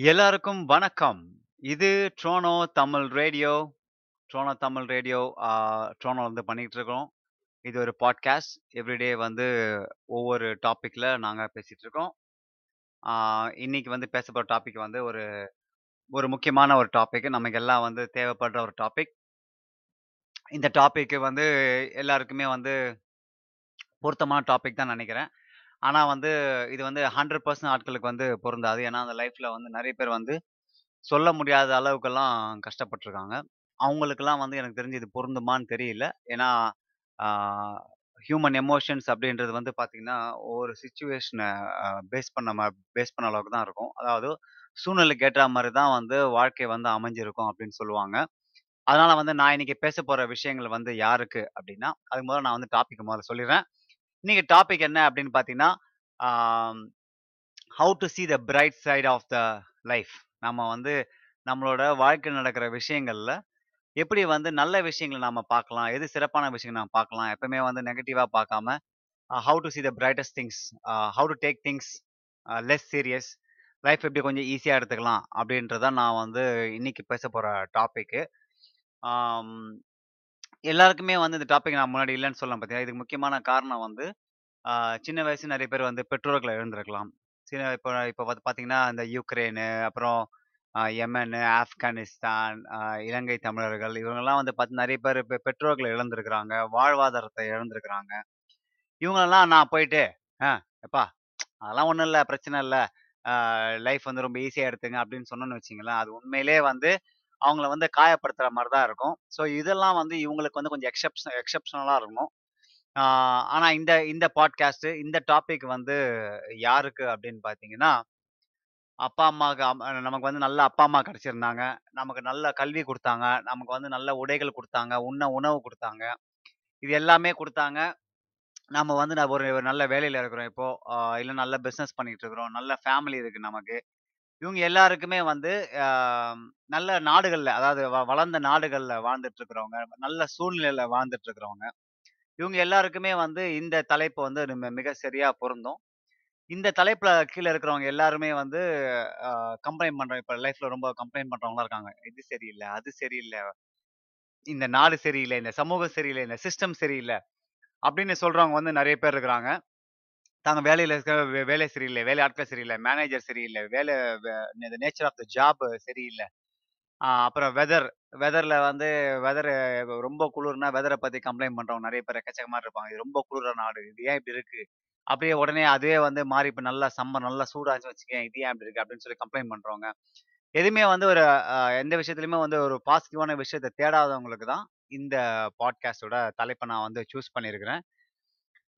எல்லாருக்கும் வணக்கம். இது Toronto Tamil radio. Toronto Tamil radio Toronto வந்து பண்ணிகிட்டு இருக்கோம். இது ஒரு பாட்காஸ்ட். எவ்ரிடே வந்து ஒவ்வொரு டாப்பிக்கில் நாங்கள் பேசிகிட்டு இருக்கோம். இன்னைக்கு வந்து பேச போற டாபிக் வந்து ஒரு ஒரு முக்கியமான ஒரு டாபிக். நமக்கு எல்லாம் வந்து தேவைப்படுற ஒரு டாபிக். இந்த டாபிக் வந்து எல்லாருக்குமே வந்து பொருத்தமான டாபிக் தான் நினைக்கிறேன் ஆனா வந்து இது வந்து 100% ஆட்களுக்கு வந்து பொருந்தாது. ஏன்னா, அந்த லைஃப்ல வந்து நெறைய பேர் வந்து சொல்ல முடியாத அளவுக்கெல்லாம் கஷ்டப்பட்டுருக்காங்க. அவங்களுக்கெல்லாம் வந்து எனக்கு தெரிஞ்சு இது பொருந்துமான்னு தெரியல. ஏன்னா, ஆ ஹியூமன் எமோஷன்ஸ் அப்படின்றது வந்து பார்த்தீங்கன்னா, ஒவ்வொரு சிச்சுவேஷன அ பேஸ் பண்ண ம பேஸ் பண்ண அளவுக்கு தான் இருக்கும். அதாவது சூழ்நிலைக்கு ஏற்றா மாரி தான் வந்து வாழ்க்கை வந்து அமைஞ்சிருக்கும் அப்படின்னு சொல்லுவாங்க. அதனால வந்து நான் இன்னைக்கு பேச போகிற விஷயங்கள் வந்து யாருக்கு அப்படின்னா, அதுக்கு முதல்ல நான் வந்து டாப்பிக் முதல்ல சொல்லிர்றேன். இன்னைக்கு டாபிக் என்ன அப்படின்னு பார்த்தீங்கன்னா, how to see see the bright side of the life. நம்ம வந்து நம்மளோட வாழ்க்கை நடக்கிற விஷயங்களில் எப்படி வந்து நல்ல விஷயங்கள நாம் பார்க்கலாம்? எது சிறப்பான விஷயங்கள நாம் பார்க்கலாம்? எப்பவுமே வந்து நெகட்டிவாக பார்க்காம, how to see see the brightest things how to take things less serious. Life எப்படி கொஞ்சம் ஈஸியாக எடுத்துக்கலாம்? அப்படின்றத நான் வந்து இன்னைக்கு பேச போகிற டாப்பிக்கு எல்லாருக்குமே வந்து இந்த டாபிக் நான் முன்னாடி இல்லைன்னு சொல்லலாம் பார்த்தீங்கன்னா இதுக்கு முக்கியமான காரணம் வந்து, சின்ன வயசு நிறைய பேர் வந்து பெற்றோர்களை இழந்திருக்கலாம். சின்ன இப்போ இப்போ வந்து பார்த்தீங்கன்னா, இந்த யுக்ரைனு, அப்புறம் எமனு ஆப்கானிஸ்தான், இலங்கை தமிழர்கள் இவங்கெல்லாம் வந்து பார்த்து நிறைய பேர் பெ பெற்றோர்களை இழந்திருக்கிறாங்க. வாழ்வாதாரத்தை இழந்திருக்கிறாங்க. இவங்களெல்லாம் நான் போயிட்டு, ஆ எப்பா அதெல்லாம் ஒன்றும் இல்லை பிரச்சனை இல்லை லைஃப் வந்து ரொம்ப ஈஸியாக எடுத்துங்க" அப்படின்னு சொன்னோன்னு வச்சிங்களேன் அது உண்மையிலேயே வந்து அவங்கள வந்து காயப்படுத்துற மாதிரி தான் இருக்கும். ஸோ இதெல்லாம் வந்து இவங்களுக்கு வந்து கொஞ்சம் எக்ஸப்ஷன் எக்ஸப்ஷனலாக இருக்கணும். ஆனால் இந்த இந்த பாட்காஸ்ட்டு இந்த டாபிக் வந்து யாருக்கு அப்படின்னு பார்த்தீங்கன்னா, அப்பா, அம்மாவுக்கு நமக்கு வந்து நல்ல அப்பா, அம்மா கிடச்சிருந்தாங்க நமக்கு நல்ல கல்வி கொடுத்தாங்க நமக்கு வந்து நல்ல உடைகள் கொடுத்தாங்க உண்ண உணவு கொடுத்தாங்க இது எல்லாமே கொடுத்தாங்க நம்ம வந்து நான் ஒரு நல்ல வேலையில் இருக்கிறோம் இப்போ. இல்லை நல்ல பிஸ்னஸ் பண்ணிகிட்டு இருக்கிறோம். நல்ல ஃபேமிலி இருக்குது நமக்கு. இவங்க எல்லாருக்குமே வந்து நல்ல நாடுகள்ல, அதாவது வ வளர்ந்த நாடுகள்ல வாழ்ந்துட்டு இருக்கிறவங்க, நல்ல சூழ்நிலையில வாழ்ந்துட்டு இருக்கிறவங்க. இவங்க எல்லாருக்குமே வந்து இந்த தலைப்பு வந்து நம்ம மிக சரியா பொருந்தும். இந்த தலைப்புல கீழே இருக்கிறவங்க எல்லாருமே வந்து கம்ப்ளைண்ட் பண்ற இப்ப லைஃப்ல ரொம்ப கம்ப்ளைண்ட் பண்றவங்களா இருக்காங்க. இது சரியில்லை அது சரியில்லை இந்த நாடு சரியில்லை இந்த சமூகம் சரியில்லை இந்த சிஸ்டம் சரியில்லை அப்படின்னு சொல்றவங்க வந்து நிறைய பேர் இருக்கிறாங்க. தாங்க வேலையில இருக்க வே வேலை சரியில்லை வேலை ஆட்கள் சரியில்லை மேனேஜர் சரியில்லை வேலை நேச்சர் ஆஃப் த ஜாப் சரியில்லை ஆ அப்புறம் வெதர் வெதர்ல வந்து வெதர் ரொம்ப குளிர்னா வெதரை பத்தி கம்ப்ளைண்ட் பண்றவங்க நிறைய பேர் எக்கச்சக்கமா இருப்பாங்க. இது ரொம்ப குளிர நாடு. இது ஏன் இப்படி இருக்கு? அப்படியே உடனே அதுவே வந்து மாறி இப்போ நல்லா சம்மர் நல்லா சூடாச்சு வச்சுக்கேன் இது ஏன் இப்படி இருக்கு? அப்படின்னு சொல்லி கம்ப்ளைண்ட் பண்றவங்க. எதுவுமே வந்து ஒரு எந்த விஷயத்துலையுமே வந்து ஒரு பாசிட்டிவான விஷயத்த தேடாதவங்களுக்கு தான் இந்த பாட்காஸ்ட்டோட தலைப்பை நான் வந்து சூஸ் பண்ணியிருக்கிறேன்.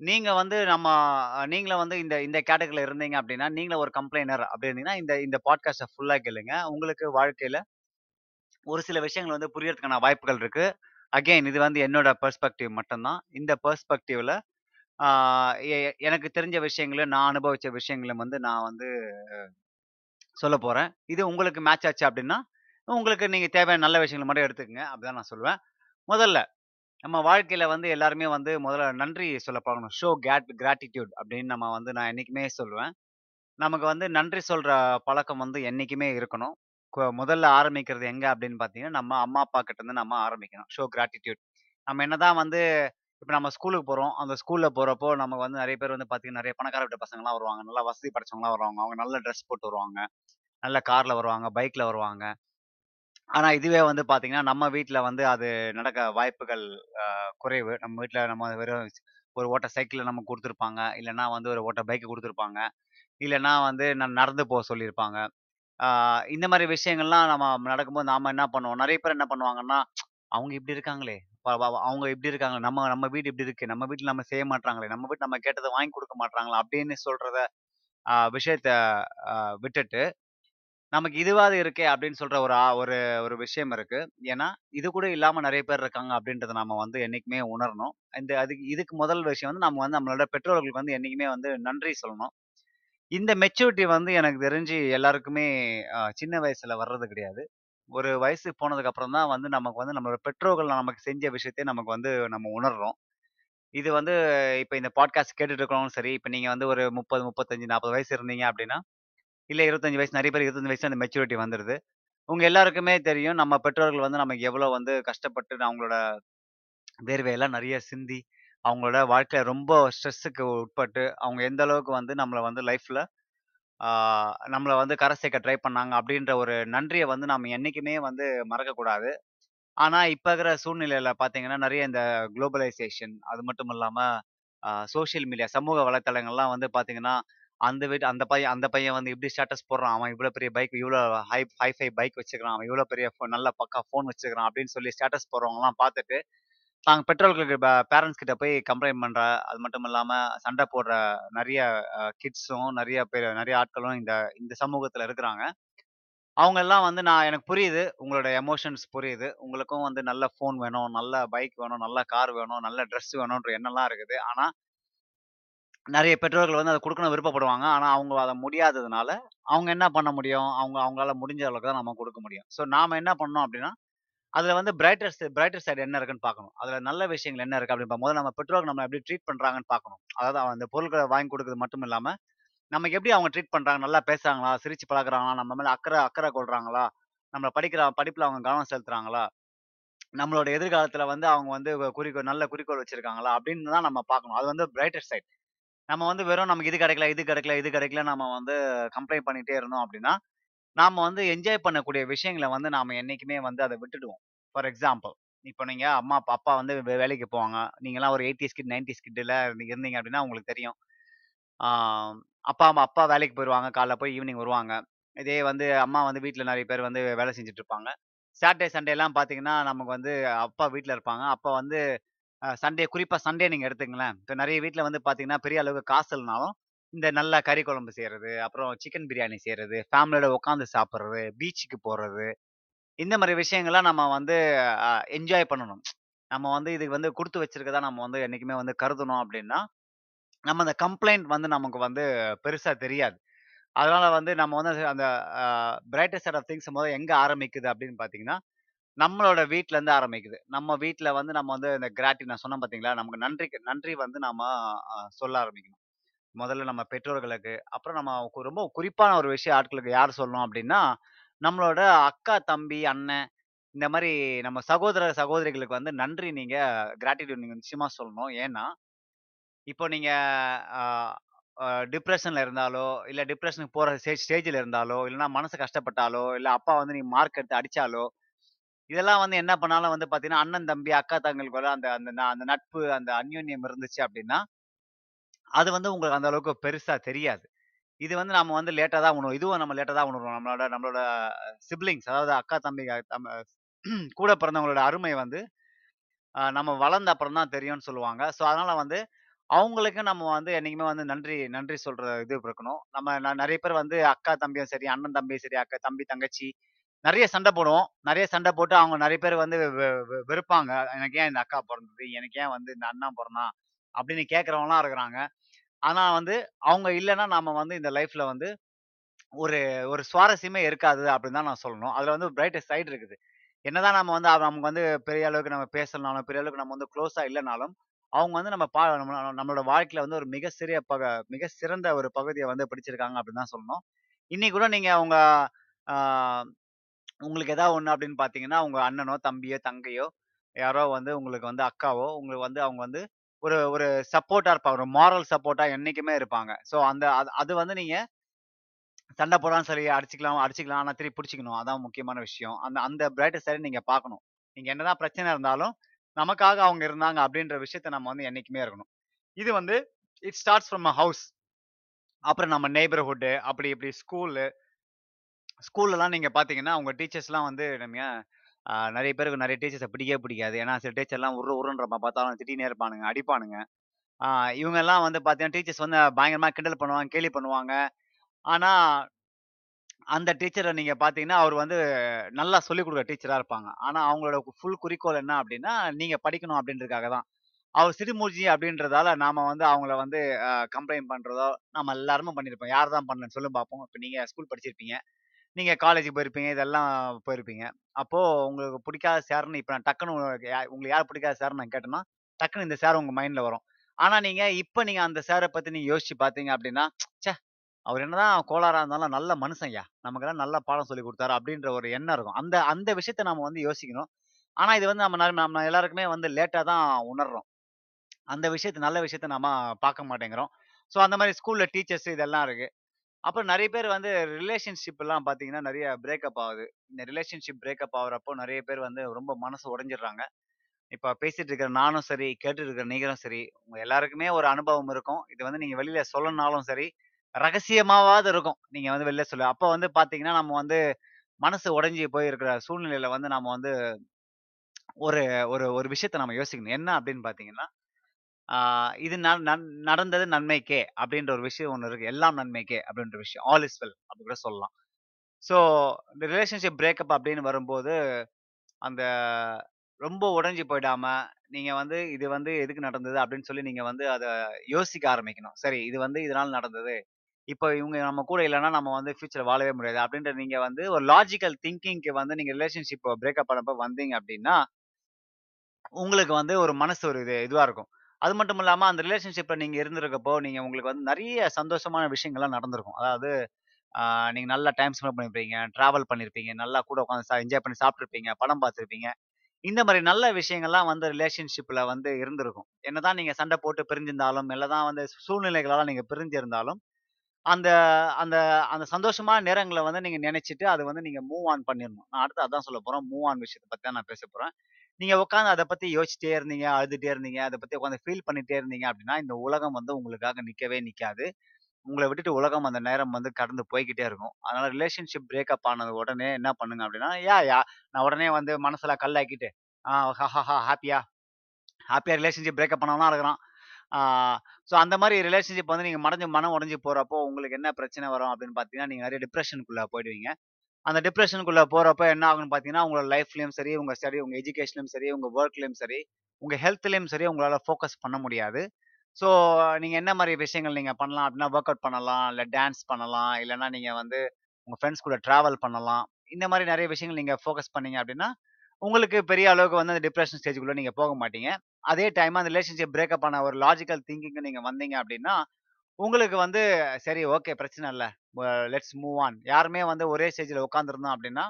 நீங்க வந்து நம்ம நீங்கள நீங்களும் வந்து இந்த இந்த கேட்டகரில இருந்தீங்க அப்படின்னா, நீங்களே ஒரு கம்ப்ளைனர் அப்படி இருந்தீங்கன்னா, இந்த இந்த பாட்காஸ்ட்டை ஃபுல்லா கேளுங்க. உங்களுக்கு வாழ்க்கையில ஒரு சில விஷயங்கள் வந்து புரியறதுக்கான வாய்ப்புகள் இருக்கு. அகைன் இது வந்து என்னோட பெர்ஸ்பெக்டிவ் மட்டும் தான். இந்த பெர்ஸ்பெக்டிவ்ல எ எனக்கு தெரிஞ்ச விஷயங்களும் நான் அனுபவிச்ச விஷயங்களும் வந்து நான் வந்து சொல்ல போறேன். இது உங்களுக்கு மேட்ச் ஆச்சு அப்படின்னா, உங்களுக்கு நீங்க தேவையான நல்ல விஷயங்கள மட்டும் எடுத்துக்கங்க. அப்படிதான் நான் சொல்லுவேன். முதல்ல நம்ம வாழ்க்கையில வந்து எல்லாருமே வந்து முதல்ல நன்றி சொல்ல பழகணும். ஷோ கேட் கிராட்டிடியூட் அப்படின்னு நம்ம வந்து நான் என்னைக்குமே சொல்லுவேன். நமக்கு வந்து நன்றி சொல்ற பழக்கம் வந்து என்னைக்குமே இருக்கணும். கொ முதல்ல ஆரம்பிக்கிறது எங்க அப்படின்னு பார்த்தீங்கன்னா, நம்ம அம்மா, அப்பா கிட்ட இருந்து நம்ம ஆரம்பிக்கணும். ஷோ கிராட்டிடியூட் நம்ம என்னதான் வந்து இப்போ நம்ம ஸ்கூலுக்கு போறோம். அந்த ஸ்கூல்ல போறப்போ நமக்கு வந்து நிறைய பேர் வந்து பார்த்தீங்கன்னா, நிறைய பணக்கார வீட்டு பசங்கலாம் வருவாங்க. நல்லா வசதி படைச்சவங்களாம் வருவாங்க. அவங்க நல்ல ட்ரெஸ் போட்டு வருவாங்க. நல்ல கார்ல வருவாங்க. பைக்ல வருவாங்க. ஆனா இதுவே வந்து பாத்தீங்கன்னா நம்ம வீட்ல வந்து அது நடக்க வாய்ப்புகள் குறைவு. நம்ம வீட்ல நம்ம வெறும் ஒரு ஓட்ட சைக்கிள நமக்கு குடுத்துருப்பாங்க. இல்லன்னா வந்து ஒரு ஓட்ட பைக் குடுத்துருப்பாங்க. இல்லன்னா வந்து ந நடந்து போக சொல்லியிருப்பாங்க. ஆ இந்த மாரி விஷயங்கள்லாம் நம்ம நடக்கும்போது நாம என்ன பண்ணுவோம், நெறைய பேர் என்ன பண்ணுவாங்கன்னா, அவங்க இப்படி இருக்காங்களே, ப வ அவங்க இப்படி இருக்காங்க நம்ம நம்ம வீடு இப்படி இருக்கு. நம்ம வீட்ல நம்ம செய்ய மாட்றாங்களே, நம்ம வீட்ல நம்ம கேட்டத வாங்கி குடுக்க மாட்றாங்களா அப்படின்னு சொல்றத அ விஷயத்த அ விட்டுட்டு, நமக்கு இதுவாது இருக்கே அப்படின்னு சொல்ற ஒரு ஆ ஒரு ஒரு விஷயம் இருக்கு. ஏன்னா, இது கூட இல்லாம நெறைய பேர் இருக்காங்க அப்படின்றத நாம வந்து என்னைக்குமே உணரணும். இந்த அதுக்கு இதுக்கு முதல் விஷயம் வந்து நம்ம வந்து நம்மளோட பெற்றோர்களுக்கு வந்து என்னைக்குமே வந்து நன்றி சொல்லணும். இந்த மெச்சூரிட்டி வந்து எனக்கு தெரிஞ்சு எல்லாருக்குமே அ சின்ன வயசுல வர்றது கிடையாது. ஒரு வயசுக்கு போனதுக்கு அப்புறம் தான் வந்து நமக்கு வந்து நம்மளோட பெற்றோர்கள் நமக்கு செஞ்ச விஷயத்த நமக்கு வந்து நம்ம உணர்றோம். இது வந்து இப்ப இந்த பாட்காஸ்ட் கேட்டுட்டு இருக்கிறவங்களும் சரி, இப்ப நீங்க வந்து ஒரு 30, 35, 40 வயசு இருந்தீங்க அப்படின்னா, இல்லை இருபத்தஞ்சி வயசு நிறைய பேர் 25 வயசு அந்த மெச்சூரிட்டி வந்துடுது உங்க எல்லாருக்குமே தெரியும், நம்ம பெற்றோர்கள் வந்து நமக்கு எவ்வளோ வந்து கஷ்டப்பட்டு அவங்களோட வேர்வையெல்லாம் நிறைய சிந்தி, அவங்களோட வாழ்க்கையில ரொம்ப ஸ்ட்ரெஸ்ஸுக்கு உட்பட்டு, அவங்க எந்த அளவுக்கு வந்து நம்மளை வந்து லைஃப்ல நம்மளை வந்து கரை சேர்க்க ட்ரை பண்ணாங்க அப்படின்ற ஒரு நன்றியை வந்து நம்ம என்னைக்குமே வந்து மறக்கக்கூடாது. ஆனால் இப்போ இருக்கிற சூழ்நிலையில பார்த்தீங்கன்னா, நிறைய இந்த குளோபலைசேஷன் அது மட்டும் இல்லாமல் சோஷியல் மீடியா சமூக வலைத்தளங்கள்லாம் வந்து பார்த்தீங்கன்னா, அந்த வீட்டு அந்த பையன் அந்த பையன் வந்து இப்படி ஸ்டேட்டஸ் போடுறான். அவன் இவ்வளோ பெரிய பைக் இவ்வளோ ஹை ஹைஃபை பைக் வச்சுக்கிறான். அவன் இவ்வளோ பெரிய ஃபோன் நல்ல பக்கா ஃபோன் வச்சுக்கிறான் அப்படின்னு சொல்லி ஸ்டேட்டஸ் போடுறவங்கலாம் பார்த்துட்டு, தாங்க பெற்றோர்களுக்கு பேரண்ட்ஸ் கிட்ட போய் கம்ப்ளைண்ட் பண்ணுற அது மட்டும் இல்லாமல் சண்டை போடுற நிறைய கிட்ஸும், நிறைய பேர் நிறைய ஆட்களும் இந்த இந்த சமூகத்தில் இருக்கிறாங்க. அவங்க எல்லாம் வந்து நான் எனக்கு புரியுது. உங்களோட எமோஷன்ஸ் புரியுது. உங்களுக்கும் வந்து நல்ல ஃபோன் வேணும், நல்ல பைக் வேணும், நல்ல கார் வேணும், நல்ல ட்ரெஸ் வேணும்ன்ற எண்ணம்லாம் இருக்குது. ஆனால் நிறைய பெற்றோர்கள் வந்து அதை கொடுக்கணும் விருப்பப்படுவாங்க. ஆனா, அவங்க அத முடியாததுனால, அவங்க என்ன பண்ண முடியும்? அவங்க அவங்களால முடிஞ்ச அளவுக்கு தான் நம்ம குடுக்க முடியும். ஸோ நாம என்ன பண்ணோம் அப்படின்னா அதுல வந்து பிரைட்டர் பிரைட்டர் சைடு என்ன இருக்குன்னு பார்க்கணும். அதுல நல்ல விஷயங்கள் என்ன இருக்கு அப்படின்னு பார்க்கும்போது நம்ம பெற்றோர்கள் நம்ம எப்படி ட்ரீட் பண்றாங்கன்னு பார்க்கணும். அதாவது அந்த பொருட்களை வாங்கி கொடுக்குறது மட்டும் இல்லாம, நமக்கு எப்படி அவங்க ட்ரீட் பண்றாங்க? நல்லா பேசுறாங்களா? சிரிச்சு பழகுறாங்களா? நம்ம மேலே அக்கறை அக்கறை கொள்றாங்களா? நம்மளை படிக்கிற படிப்புல அவங்க கவனம் செலுத்துறாங்களா? நம்மளோட எதிர்காலத்துல வந்து அவங்க வந்து குறிக்கோள் நல்ல குறிக்கோள் வச்சிருக்காங்களா? அப்படின்னு தான் நம்ம பார்க்கணும். அது வந்து பிரைட்டர் சைட். நம்ம வந்து வெறும் நமக்கு இது கிடைக்கல, இது கிடைக்கல, இது கிடைக்கல நம்ம வந்து கம்ப்ளைண்ட் பண்ணிட்டே இருந்தோம் அப்படின்னா, நாம வந்து என்ஜாய் பண்ணக்கூடிய விஷயங்களை வந்து நாம என்னைக்குமே வந்து அதை விட்டுடுவோம். ஃபார் எக்ஸாம்பிள், இப்போ நீங்க அம்மா, அப்பா அப்பா வந்து வே வேலைக்கு போவாங்க. நீங்களாம் ஒரு 80ஸ் கிட், 90ஸ் கிட்ல இருந்தீங்க அப்படின்னா உங்களுக்கு தெரியும். அப்பா, அம்மா அப்பா வேலைக்கு போயிடுவாங்க காலைல போய் ஈவினிங் வருவாங்க. இதே வந்து அம்மா வந்து வீட்டில் நிறைய பேர் வந்து வேலை செஞ்சுட்டு இருப்பாங்க. சாட்டர்டே, சண்டேலாம் பார்த்தீங்கன்னா, நமக்கு வந்து அப்பா வீட்டில் இருப்பாங்க. அப்பா வந்து சண்டே குறிப்பாக சண்டே நீங்கள் எடுத்துங்களேன் இப்போ நிறைய வீட்டில் வந்து பார்த்தீங்கன்னா, பெரிய அளவுக்கு காசு இல்லைனாலும் இந்த நல்ல கறி குழம்பு செய்கிறது அப்புறம் சிக்கன் பிரியாணி செய்கிறது ஃபேமிலியோட உட்காந்து சாப்பிட்றது பீச்சுக்கு போகிறது இந்த மாதிரி விஷயங்கள்லாம் நம்ம வந்து என்ஜாய் பண்ணணும். நம்ம வந்து இதுக்கு வந்து கொடுத்து வச்சிருக்கதா நம்ம வந்து என்றைக்குமே வந்து கருதணும் அப்படின்னா நம்ம அந்த கம்ப்ளைண்ட் வந்து நமக்கு வந்து பெருசாக தெரியாது. அதனால் வந்து நம்ம வந்து அந்த a brighter side of things மொத எங்கே ஆரம்பிக்குது அப்படின்னு பார்த்தீங்கன்னா, நம்மளோட வீட்லருந்து ஆரம்பிக்குது. நம்ம வீட்ல வந்து நம்ம வந்து இந்த கிராட்டி நான் சொன்னேன் பார்த்தீங்களா? நமக்கு நன்றிக்கு நன்றி வந்து நாம அ சொல்ல ஆரம்பிக்கணும். முதல்ல நம்ம பெற்றோர்களுக்கு, அப்புறம் நம்ம கு ரொம்ப குறிப்பான ஒரு விஷயம் ஆட்களுக்கு யார் சொல்லணும் அப்படின்னா நம்மளோட அக்கா, தம்பி, அண்ணன் இந்த மாரி நம்ம சகோதர, சகோதரிகளுக்கு வந்து நன்றி நீங்க கிராட்டிட்யூட் நீங்க நிச்சயமா சொல்லணும். ஏன்னா, இப்போ நீங்க அ அ டிப்ரஷன்ல இருந்தாலோ, இல்ல டிப்ரஷனுக்கு போற ஸ்டேஜ் ஸ்டேஜ்ல இருந்தாலோ, இல்லன்னா மனசு கஷ்டப்பட்டாலோ, இல்ல அப்பா வந்து நீ மார்க் எடுத்து அடிச்சாலோ, இதெல்லாம் வந்து என்ன பண்ணாலும் வந்து பார்த்தீங்கன்னா, அண்ணன், தம்பி, அக்கா, தங்களுக்குள்ள அந்த அந்த ந அந்த நட்பு, அந்த அந்யோன்யம் இருந்துச்சு அப்படின்னா அது வந்து உங்களுக்கு அந்த அளவுக்கு பெருசா தெரியாது. இது வந்து நம்ம வந்து லேட்டாக தான் உணரும் இதுவும் நம்ம லேட்டாக தான் உணரும் நம்மளோட நம்மளோட சிப்லிங்ஸ் அதாவது அக்கா, தம்பி தம் கூட பிறந்தவங்களோட அருமை வந்து நம்ம வளர்ந்த அப்புறம் தான் தெரியும்னு சொல்லுவாங்க. ஸோ, அதனால வந்து அவங்களுக்கும் நம்ம வந்து என்னைக்குமே வந்து நன்றி நன்றி சொல்ற இது இருக்கணும். நம்ம ந பேர் வந்து அக்கா, தம்பியும் சரி, அண்ணன், தம்பியும் சரி, அக்கா, தம்பி, தங்கச்சி நிறைய சண்டை போடுவோம். நிறைய சண்டை போட்டு அவங்க நிறைய பேர் வந்து வெ வெ வெறுப்பாங்க. எனக்கு ஏன் இந்த அக்கா பிறந்தது எனக்கு ஏன் வந்து இந்த அண்ணன் பிறந்தான் அப்படின்னு கேட்குறவங்களாம் இருக்கிறாங்க. ஆனால் வந்து அவங்க இல்லைன்னா நாம் வந்து இந்த லைஃப்பில் வந்து ஒரு ஒரு சுவாரஸ்யமே இருக்காது அப்படின்னு தான் நான் சொல்லணும். அதில் வந்து பிரைட்டஸ்ட் சைடு இருக்குது. என்னதான் நம்ம வந்து நமக்கு வந்து பெரிய அளவுக்கு நம்ம பேசலனாலும், பெரிய அளவுக்கு நம்ம வந்து க்ளோஸாக இல்லைனாலும் அவங்க வந்து நம்ம பா நம்ம நம்மளோட வாழ்க்கையில வந்து ஒரு மிக சிறிய பக மிக சிறந்த ஒரு பகுதியை வந்து பிடிச்சிருக்காங்க அப்படின்னு தான் சொல்லணும். இன்னைக்கு கூட நீங்கள் அவங்க உங்களுக்கு ஏதாவது ஒன்று அப்படின்னு பார்த்தீங்கன்னா, உங்க அண்ணனோ, தம்பியோ, தங்கையோ யாரோ வந்து உங்களுக்கு வந்து அக்காவோ, உங்களுக்கு வந்து அவங்க வந்து ஒரு ஒரு சப்போர்ட்டா இருப்பாங்க. ஒரு மாரல் சப்போர்ட்டா என்னைக்குமே இருப்பாங்க. ஸோ அந்த அது அது வந்து நீங்க சண்டை போடான்னு சொல்லி அடிச்சுக்கலாம் அடிச்சுக்கலாம். ஆனால் திருப்பி பிடிச்சிக்கணும் அதான் முக்கியமான விஷயம். அந்த அந்த பிரைட்டஸ் சரி நீங்க பார்க்கணும். நீங்க என்னதான் பிரச்சனை இருந்தாலும், நமக்காக அவங்க இருந்தாங்க அப்படின்ற விஷயத்த நம்ம வந்து என்னைக்குமே இருக்கணும். இது வந்து it starts from a house. அப்புறம் நம்ம நெய்பர்ஹுட் அப்படி இப்படி ஸ்கூலு ஸ்கூல்லலாம் நீங்க பார்த்தீங்கன்னா, உங்க டீச்சர்ஸ்லாம் வந்து நம்ம அ நெறைய பேருக்கு நெறைய டீச்சர்ஸ பிடிக்கவே பிடிக்காது. ஏன்னா சில டீச்சர்லாம் உர்ரு உர்ருன்றப்ப பார்த்தாலும் திட்டினே இருப்பானுங்க, அடிப்பானுங்க. ஆ இவங்கலாம் வந்து பார்த்தீங்கன்னா, டீச்சர்ஸ் வந்து பயங்கரமா கிண்டல் பண்ணுவாங்க, கேலி பண்ணுவாங்க. ஆனா அந்த டீச்சர நீங்க பார்த்தீங்கன்னா, அவர் வந்து நல்லா சொல்லிக் குடுக்குற டீச்சரா இருப்பாங்க. ஆனா, அவங்களோட ஃபுல் குறிக்கோள் என்ன அப்டின்னா, நீங்க படிக்கணும் அப்டின்றதுக்காக தான். அவர் சிடுமூஞ்சி அப்டின்றதால நாம வந்து அவங்கள வந்து அ கம்ப்ளைண்ட் பண்றதோ, நம்ம எல்லாருமே பண்ணியிருப்போம். யார் தான் பண்ணலன்னு சொல்லுங்க பார்ப்போம். இப்ப நீங்க ஸ்கூல் படிச்சிருப்பீங்க. நீங்கள் காலேஜுக்கு போயிருப்பீங்க. இதெல்லாம் போயிருப்பீங்க. அப்போது உங்களுக்கு பிடிக்காத சேர்னு இப்போ நான் டக்குனு உங்களுக்கு யா உங்களுக்கு யார் பிடிக்காத சார்ன்னு நான் கேட்டேன்னா, டக்குனு இந்த சேர் உங்கள் மைண்டில் வரும். ஆனால் நீங்கள் இப்போ நீங்கள் அந்த சேரை பற்றி நீங்கள் யோசிச்சு பார்த்தீங்க அப்படின்னா ச்சே! அவர் என்னதான் கோளாராக இருந்தாலும் நல்ல மனுஷன்யா. நமக்கெல்லாம் நல்ல பாடம் சொல்லிக் கொடுத்தாரு அப்படின்ற ஒரு எண்ணம் இருக்கும். அந்த அந்த விஷயத்த நம்ம வந்து யோசிக்கணும். ஆனால் இது வந்து நம்ம ந நம்ம எல்லாருக்குமே வந்து லேட்டாக தான் உணர்றோம். அந்த விஷயத்த நல்ல விஷயத்த நாம பார்க்க மாட்டேங்கிறோம். ஸோ அந்த மாதிரி ஸ்கூலில் டீச்சர்ஸ் இதெல்லாம் இருக்குது அப்புறம் நிறைய பேர் வந்து ரிலேஷன்ஷிப்லாம் பார்த்தீங்கன்னா, நிறைய பிரேக்கப் ஆகுது. இந்த ரிலேஷன்ஷிப் பிரேக்கப் ஆகுறப்போ நிறைய பேர் வந்து ரொம்ப மனசு உடைஞ்சிடுறாங்க. இப்ப பேசிட்டு இருக்கிற நானும் சரி, கேட்டுட்டு இருக்கிற நீங்களும் சரி, உங்க எல்லாருக்குமே ஒரு அனுபவம் இருக்கும். இது வந்து நீங்க வெளியில சொல்லணும்னாலும் சரி, ரகசியமாவாவது இருக்கும். நீங்க வந்து வெளில சொல்ல அப்போ வந்து பார்த்தீங்கன்னா, நம்ம வந்து மனசு உடைஞ்சு போயிருக்கிற சூழ்நிலையில் சூழ்நிலையில வந்து நம்ம வந்து ஒரு ஒரு ஒரு விஷயத்த நம்ம யோசிக்கணும். என்ன அப்படின்னு பார்த்தீங்கன்னா, இது ந நன் நடந்தது நன்மைக்கே அப்படின்ற ஒரு விஷயம் ஒன்று இருக்கு. எல்லாம் நன்மைக்கே அப்படின்ற விஷயம். ஆல் இஸ் வெல் அப்படி கூட சொல்லலாம். ஸோ இந்த ரிலேஷன்ஷிப் பிரேக்கப் அப்படின்னு வரும்போது, அந்த ரொம்ப உடஞ்சி போயிடாம, நீங்க வந்து இது வந்து எதுக்கு நடந்தது அப்படின்னு சொல்லி நீங்க வந்து அதை யோசிக்க ஆரம்பிக்கணும். சரி இது வந்து இதனால நடந்தது. இப்போ இவங்க நம்ம கூட இல்லைன்னா நம்ம வந்து ஃபியூச்சர் வாழவே முடியாது. அப்படின்ற நீங்க வந்து ஒரு லாஜிக்கல் திங்கிங்க்கு வந்து நீங்க ரிலேஷன்ஷிப் பிரேக்கப் பண்ணப்ப வந்தீங்க அப்படின்னா, உங்களுக்கு வந்து ஒரு மனசு ஒரு இது இதுவா இருக்கும். அது மட்டும் இல்லாமல் அந்த ரிலேஷன்ஷிப்பில் நீங்கள் இருந்திருக்கப்போ, நீங்கள் உங்களுக்கு வந்து நிறைய சந்தோஷமான விஷயங்கள்லாம் நடந்திருக்கும். அதாவது நீங்கள் நல்லா டைம் ஸ்பெண்ட் பண்ணியிருப்பீங்க, ட்ராவல் பண்ணியிருப்பீங்க, நல்லா கூட உட்காந்து சா என்ஜாய் பண்ணி சாப்பிட்ருப்பீங்க படம் பார்த்துருப்பீங்க இந்த மாதிரி நல்ல விஷயங்கள்லாம் வந்து ரிலேஷன்ஷிப்பில் வந்து இருந்திருக்கும். என்னதான் நீங்கள் சண்டை போட்டு பிரிஞ்சிருந்தாலும், தான் வந்து சூழ்நிலைகளால் நீங்கள் பிரிஞ்சிருந்தாலும், அந்த அந்த அந்த சந்தோஷமான நேரங்களை வந்து நீங்கள் நினச்சிட்டு அது வந்து நீங்கள் மூவ் ஆன் பண்ணிடணும் நான் அடுத்து அதான் சொல்ல போகிறேன் மூவ் ஆன் விஷயத்தை பற்றி தான் நான் பேச போகிறேன் நீங்க உட்காந்து அதை பத்தி யோசிச்சிட்டே இருந்தீங்க, அழுதுட்டே இருந்தீங்க, அதை பத்தி உட்காந்து ஃபீல் பண்ணிட்டே இருந்தீங்க அப்படின்னா, இந்த உலகம் வந்து உங்களுக்காக நிக்கவே நிக்காது. உங்களை விட்டுட்டு உலகம் அந்த நேரம் வந்து கடந்து போய்கிட்டே இருக்கும். அதனால ரிலேஷன்ஷிப் பிரேக்கப் ஆனது உடனே என்ன பண்ணுங்க அப்படின்னா, யா யா நான் உடனே வந்து மனசுல கல்லாக்கிட்டு, ஆஹ் ஹா ஹாப்பியா ஹாப்பியா ரிலேஷன்ஷிப் பிரேக்கப் பண்ணவனா இருக்கிறான். ஸோ அந்த மாதிரி ரிலேஷன்ஷிப் வந்து நீங்க மடஞ்சு மனம் உடஞ்சி போறப்போ, உங்களுக்கு என்ன பிரச்சனை வரும் அப்படின்னு பார்த்தீங்கன்னா, நீங்க நிறைய டிப்ரஷனுக்குள்ள போயிடுவீங்க. அந்த டிப்ரெஷனுக்குள்ள போறப்ப என்ன ஆகும்னு பார்த்தீங்கன்னா, உங்களோட லைஃப்லயும் சரி, உங்க ஸ்டடி, உங்க எஜுகேஷன்லயும் சரி, உங்க ஒர்க்லயும் சரி, உங்க ஹெல்த்லயும் சரி உங்களால ஃபோக்கஸ் பண்ண முடியாது. ஸோ நீங்க என்ன மாதிரி விஷயங்கள் நீங்க பண்ணலாம் அப்படின்னா, ஒர்க் அவுட் பண்ணலாம், இல்ல டான்ஸ் பண்ணலாம், இல்லைன்னா நீங்க வந்து உங்க ஃப்ரெண்ட்ஸ் கூட டிராவல் பண்ணலாம். இந்த மாதிரி நிறைய விஷயங்கள் நீங்க ஃபோக்கஸ் பண்ணீங்க அப்படின்னா, உங்களுக்கு பெரிய அளவுக்கு வந்து அந்த டிப்ரெஷன் ஸ்டேஜ்க்குள்ள நீங்க போக மாட்டீங்க. அதே டைம் அந்த ரிலேஷன்ஷிப் பிரேக்கப் ஆன ஒரு லாஜிக்கல் திங்கிங் நீங்க வந்தீங்க அப்படின்னா, உங்களுக்கு வந்து சரி ஓகே பிரச்சனை இல்லை லெட்ஸ் மூவ் ஆன். யாருமே வந்து ஒரே ஸ்டேஜில் உட்காந்துருந்தோம் அப்படின்னா,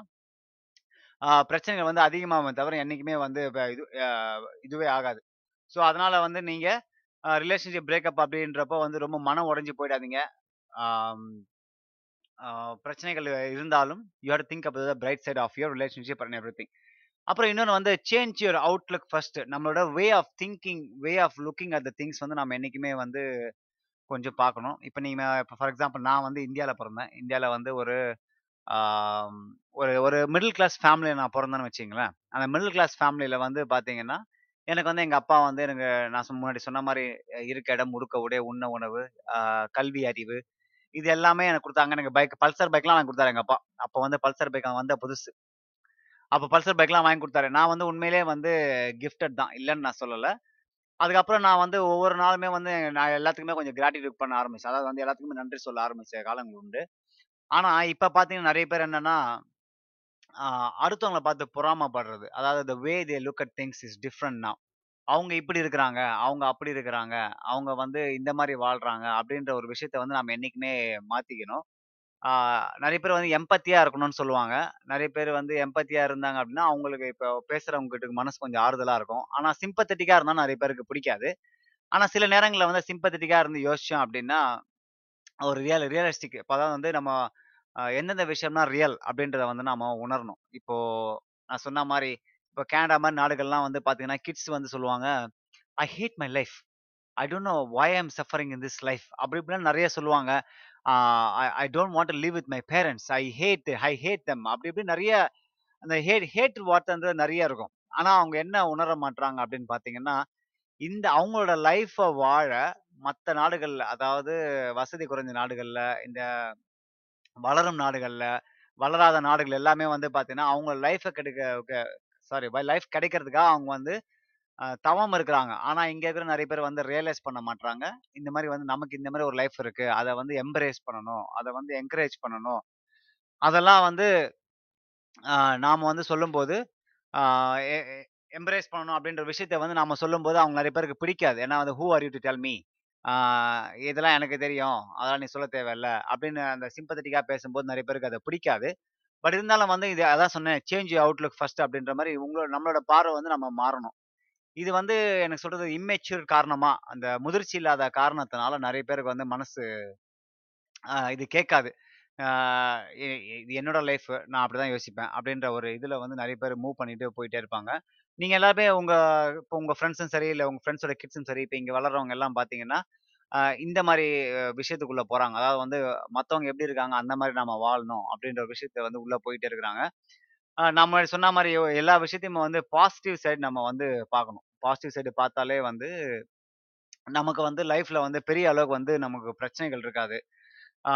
பிரச்சனைகள் வந்து அதிகமாக தவிர என்றைக்குமே வந்து இப்போ இது இதுவே ஆகாது. ஸோ அதனால வந்து நீங்கள் ரிலேஷன்ஷிப் பிரேக்கப் அப்படின்றப்போ வந்து ரொம்ப மனம் உடஞ்சி போயிடாதீங்க. பிரச்சனைகள் இருந்தாலும், you had think up the bright side of your relationship and everything. அப்புறம் இன்னொன்று வந்து சேஞ்ச் யுவர் அவுட்லுக் ஃபர்ஸ்ட். நம்மளோட way of thinking, way of looking at the things வந்து நம்ம என்றைக்குமே வந்து கொஞ்சம் பார்க்கணும். இப்போ நீங்கள் இப்போ ஃபார் எக்ஸாம்பிள் நான் வந்து இந்தியாவில் பிறந்தேன் இந்தியாவில் வந்து ஒரு ஒரு ஒரு மிடில் கிளாஸ் ஃபேமிலியை நான் பிறந்தேன்னு வச்சிங்களேன் அந்த மிடில் கிளாஸ் ஃபேமிலியில் வந்து பார்த்தீங்கன்னா, எனக்கு வந்து எங்கள் அப்பா வந்து எனக்கு நான் முன்னாடி சொன்ன மாதிரி இருக்க இடம், உடுக்க உடை, உண்ண உணவு, கல்வி அறிவு இது எல்லாமே எனக்கு கொடுத்தாங்க எனக்கு பைக் பல்சர் பைக்லாம் வாங்கி கொடுத்தாரு எங்கள் அப்பா. அப்போ வந்து பல்சர் பைக் வந்த புதுசு. அப்போ பல்சர் பைக்லாம் வாங்கி கொடுத்தாரு நான் வந்து உண்மையிலேயே வந்து கிஃப்டட் தான். இல்லைன்னு நான் சொல்லலை அதுக்கப்புறம் நான் வந்து ஒவ்வொரு நாளுமே வந்து நான் எல்லாத்துக்குமே கொஞ்சம் கிராட்டிடியூட் பண்ண ஆரம்பிச்சேன். அதாவது வந்து எல்லாத்துக்குமே நன்றி சொல்ல ஆரம்பிச்ச காலங்கள் உண்டு. ஆனா இப்ப பார்த்தீங்கன்னா நிறைய பேர் என்னன்னா, அடுத்தவங்களை பார்த்து பொறாமப்படுறது. அதாவது the way they look at things is different அவங்க இப்படி இருக்கிறாங்க, அவங்க அப்படி இருக்கிறாங்க, அவங்க வந்து இந்த மாதிரி வாழ்றாங்க அப்படின்ற ஒரு விஷயத்த வந்து நம்ம என்னைக்குமே மாத்திக்கணும். நிறைய பேர் வந்து எம்பத்தியா இருக்கணும்னு சொல்லுவாங்க. நிறைய பேர் வந்து எம்பத்தியா இருந்தாங்க அப்படின்னா, அவங்களுக்கு இப்போ பேசுறவங்க கிட்ட மனசு கொஞ்சம் ஆறுதலா இருக்கும். ஆனா சிம்பத்தட்டிக்கா இருந்தா நிறைய பேருக்கு பிடிக்காது. ஆனா சில நேரங்களில் வந்து சிம்பத்தட்டிக்கா இருந்து யோசிச்சோம் அப்படின்னா, ஒரு ரியல் ரியலிஸ்டிக் இப்போ அதாவது வந்து நம்ம எந்தெந்த விஷயம்னா ரியல் அப்படின்றத வந்து நாம உணரணும். இப்போ நான் சொன்ன மாதிரி இப்போ கேனடா மாதிரி நாடுகள்லாம் வந்து பார்த்தீங்கன்னா, கிட்ஸ் வந்து சொல்லுவாங்க, "I hate my life. I don't know why I am suffering in this life." அப்படி இப்படிலாம் நிறைய சொல்லுவாங்க. I I don't want live with my parents I hate I hate them. அப்படி இப்படி நிறைய அந்த ஹேட் ஹேட் வார்த்தைன்றது நிறைய இருக்கும். ஆனால் அவங்க என்ன உணர மாட்றாங்க அப்படின்னு பார்த்தீங்கன்னா, இந்த அவங்களோட லைஃப்பை வாழ மற்ற நாடுகளில் அதாவது வசதி குறைஞ்ச நாடுகளில் இந்த வளரும் நாடுகளில் வளராத நாடுகள் எல்லாமே வந்து பார்த்தீங்கன்னா, அவங்க லைஃப்பை கெடுக்க க சாரி லைஃப் கிடைக்கிறதுக்காக அவங்க வந்து தவம் இருக்கிறாங்க. ஆனா இங்க இருக்கிற நிறைய பேர் வந்து ரியலைஸ் பண்ண மாட்றாங்க. இந்த மாதிரி வந்து நமக்கு இந்த மாதிரி ஒரு லைஃப் இருக்கு. அதை வந்து எம்ப்ரேஸ் பண்ணணும். அதை வந்து என்கரேஜ் பண்ணணும். அதெல்லாம் வந்து நாம் நாம வந்து சொல்லும்போது, எம்ப்ரேஸ் பண்ணணும் அப்படின்ற விஷயத்த வந்து நாம சொல்லும்போது, அவங்க நிறைய பேருக்கு பிடிக்காது. ஏன்னா வந்து who are you to tell me? இதெல்லாம் எனக்கு தெரியும். அதெல்லாம் நீ சொல்ல தேவையில்ல. அப்படின்னு அந்த சிம்பத்தட்டிக்காக பேசும்போது நிறைய பேருக்கு அதை பிடிக்காது. பட் இருந்தாலும் வந்து இது அதான் சொன்னேன். சேஞ்ச் அவுட்லுக் ஃபர்ஸ்ட் அப்படின்ற மாதிரி உங்களோட நம்மளோட பார்வை வந்து நம்ம மாறணும். இது வந்து எனக்கு சொல்றது இம்மெச்சூர் காரணமா, அந்த முதிர்ச்சி இல்லாத காரணத்தினால நிறைய பேருக்கு வந்து மனசு இது கேட்காது. இது என்னோட லைஃப். நான் அப்படிதான் யோசிப்பேன். அப்படின்ற ஒரு இதுல வந்து நிறைய பேர் மூவ் பண்ணிட்டு போயிட்டே இருப்பாங்க. நீங்க எல்லாருமே உங்க இப்போ உங்க ஃப்ரெண்ட்ஸும் சரி, இல்லை உங்க ஃப்ரெண்ட்ஸோட கிட்ஸும் சரி, இப்போ இங்க வளர்றவங்க எல்லாம் பார்த்தீங்கன்னா, இந்த மாதிரி விஷயத்துக்குள்ள போறாங்க. அதாவது வந்து மத்தவங்க எப்படி இருக்காங்க, அந்த மாதிரி நாம வாழணும் அப்படின்ற விஷயத்த வந்து உள்ள போயிட்டே இருக்கிறாங்க. நம்ம சொன்ன மாரி எல்லா விஷயத்தையும் வந்து பாசிட்டிவ் சைடு நம்ம வந்து பார்க்கணும். பாசிட்டிவ் சைடு பார்த்தாலே வந்து நமக்கு வந்து லைஃப்ல வந்து பெரிய அளவுக்கு வந்து நமக்கு பிரச்சனைகள் இருக்காது. ஆ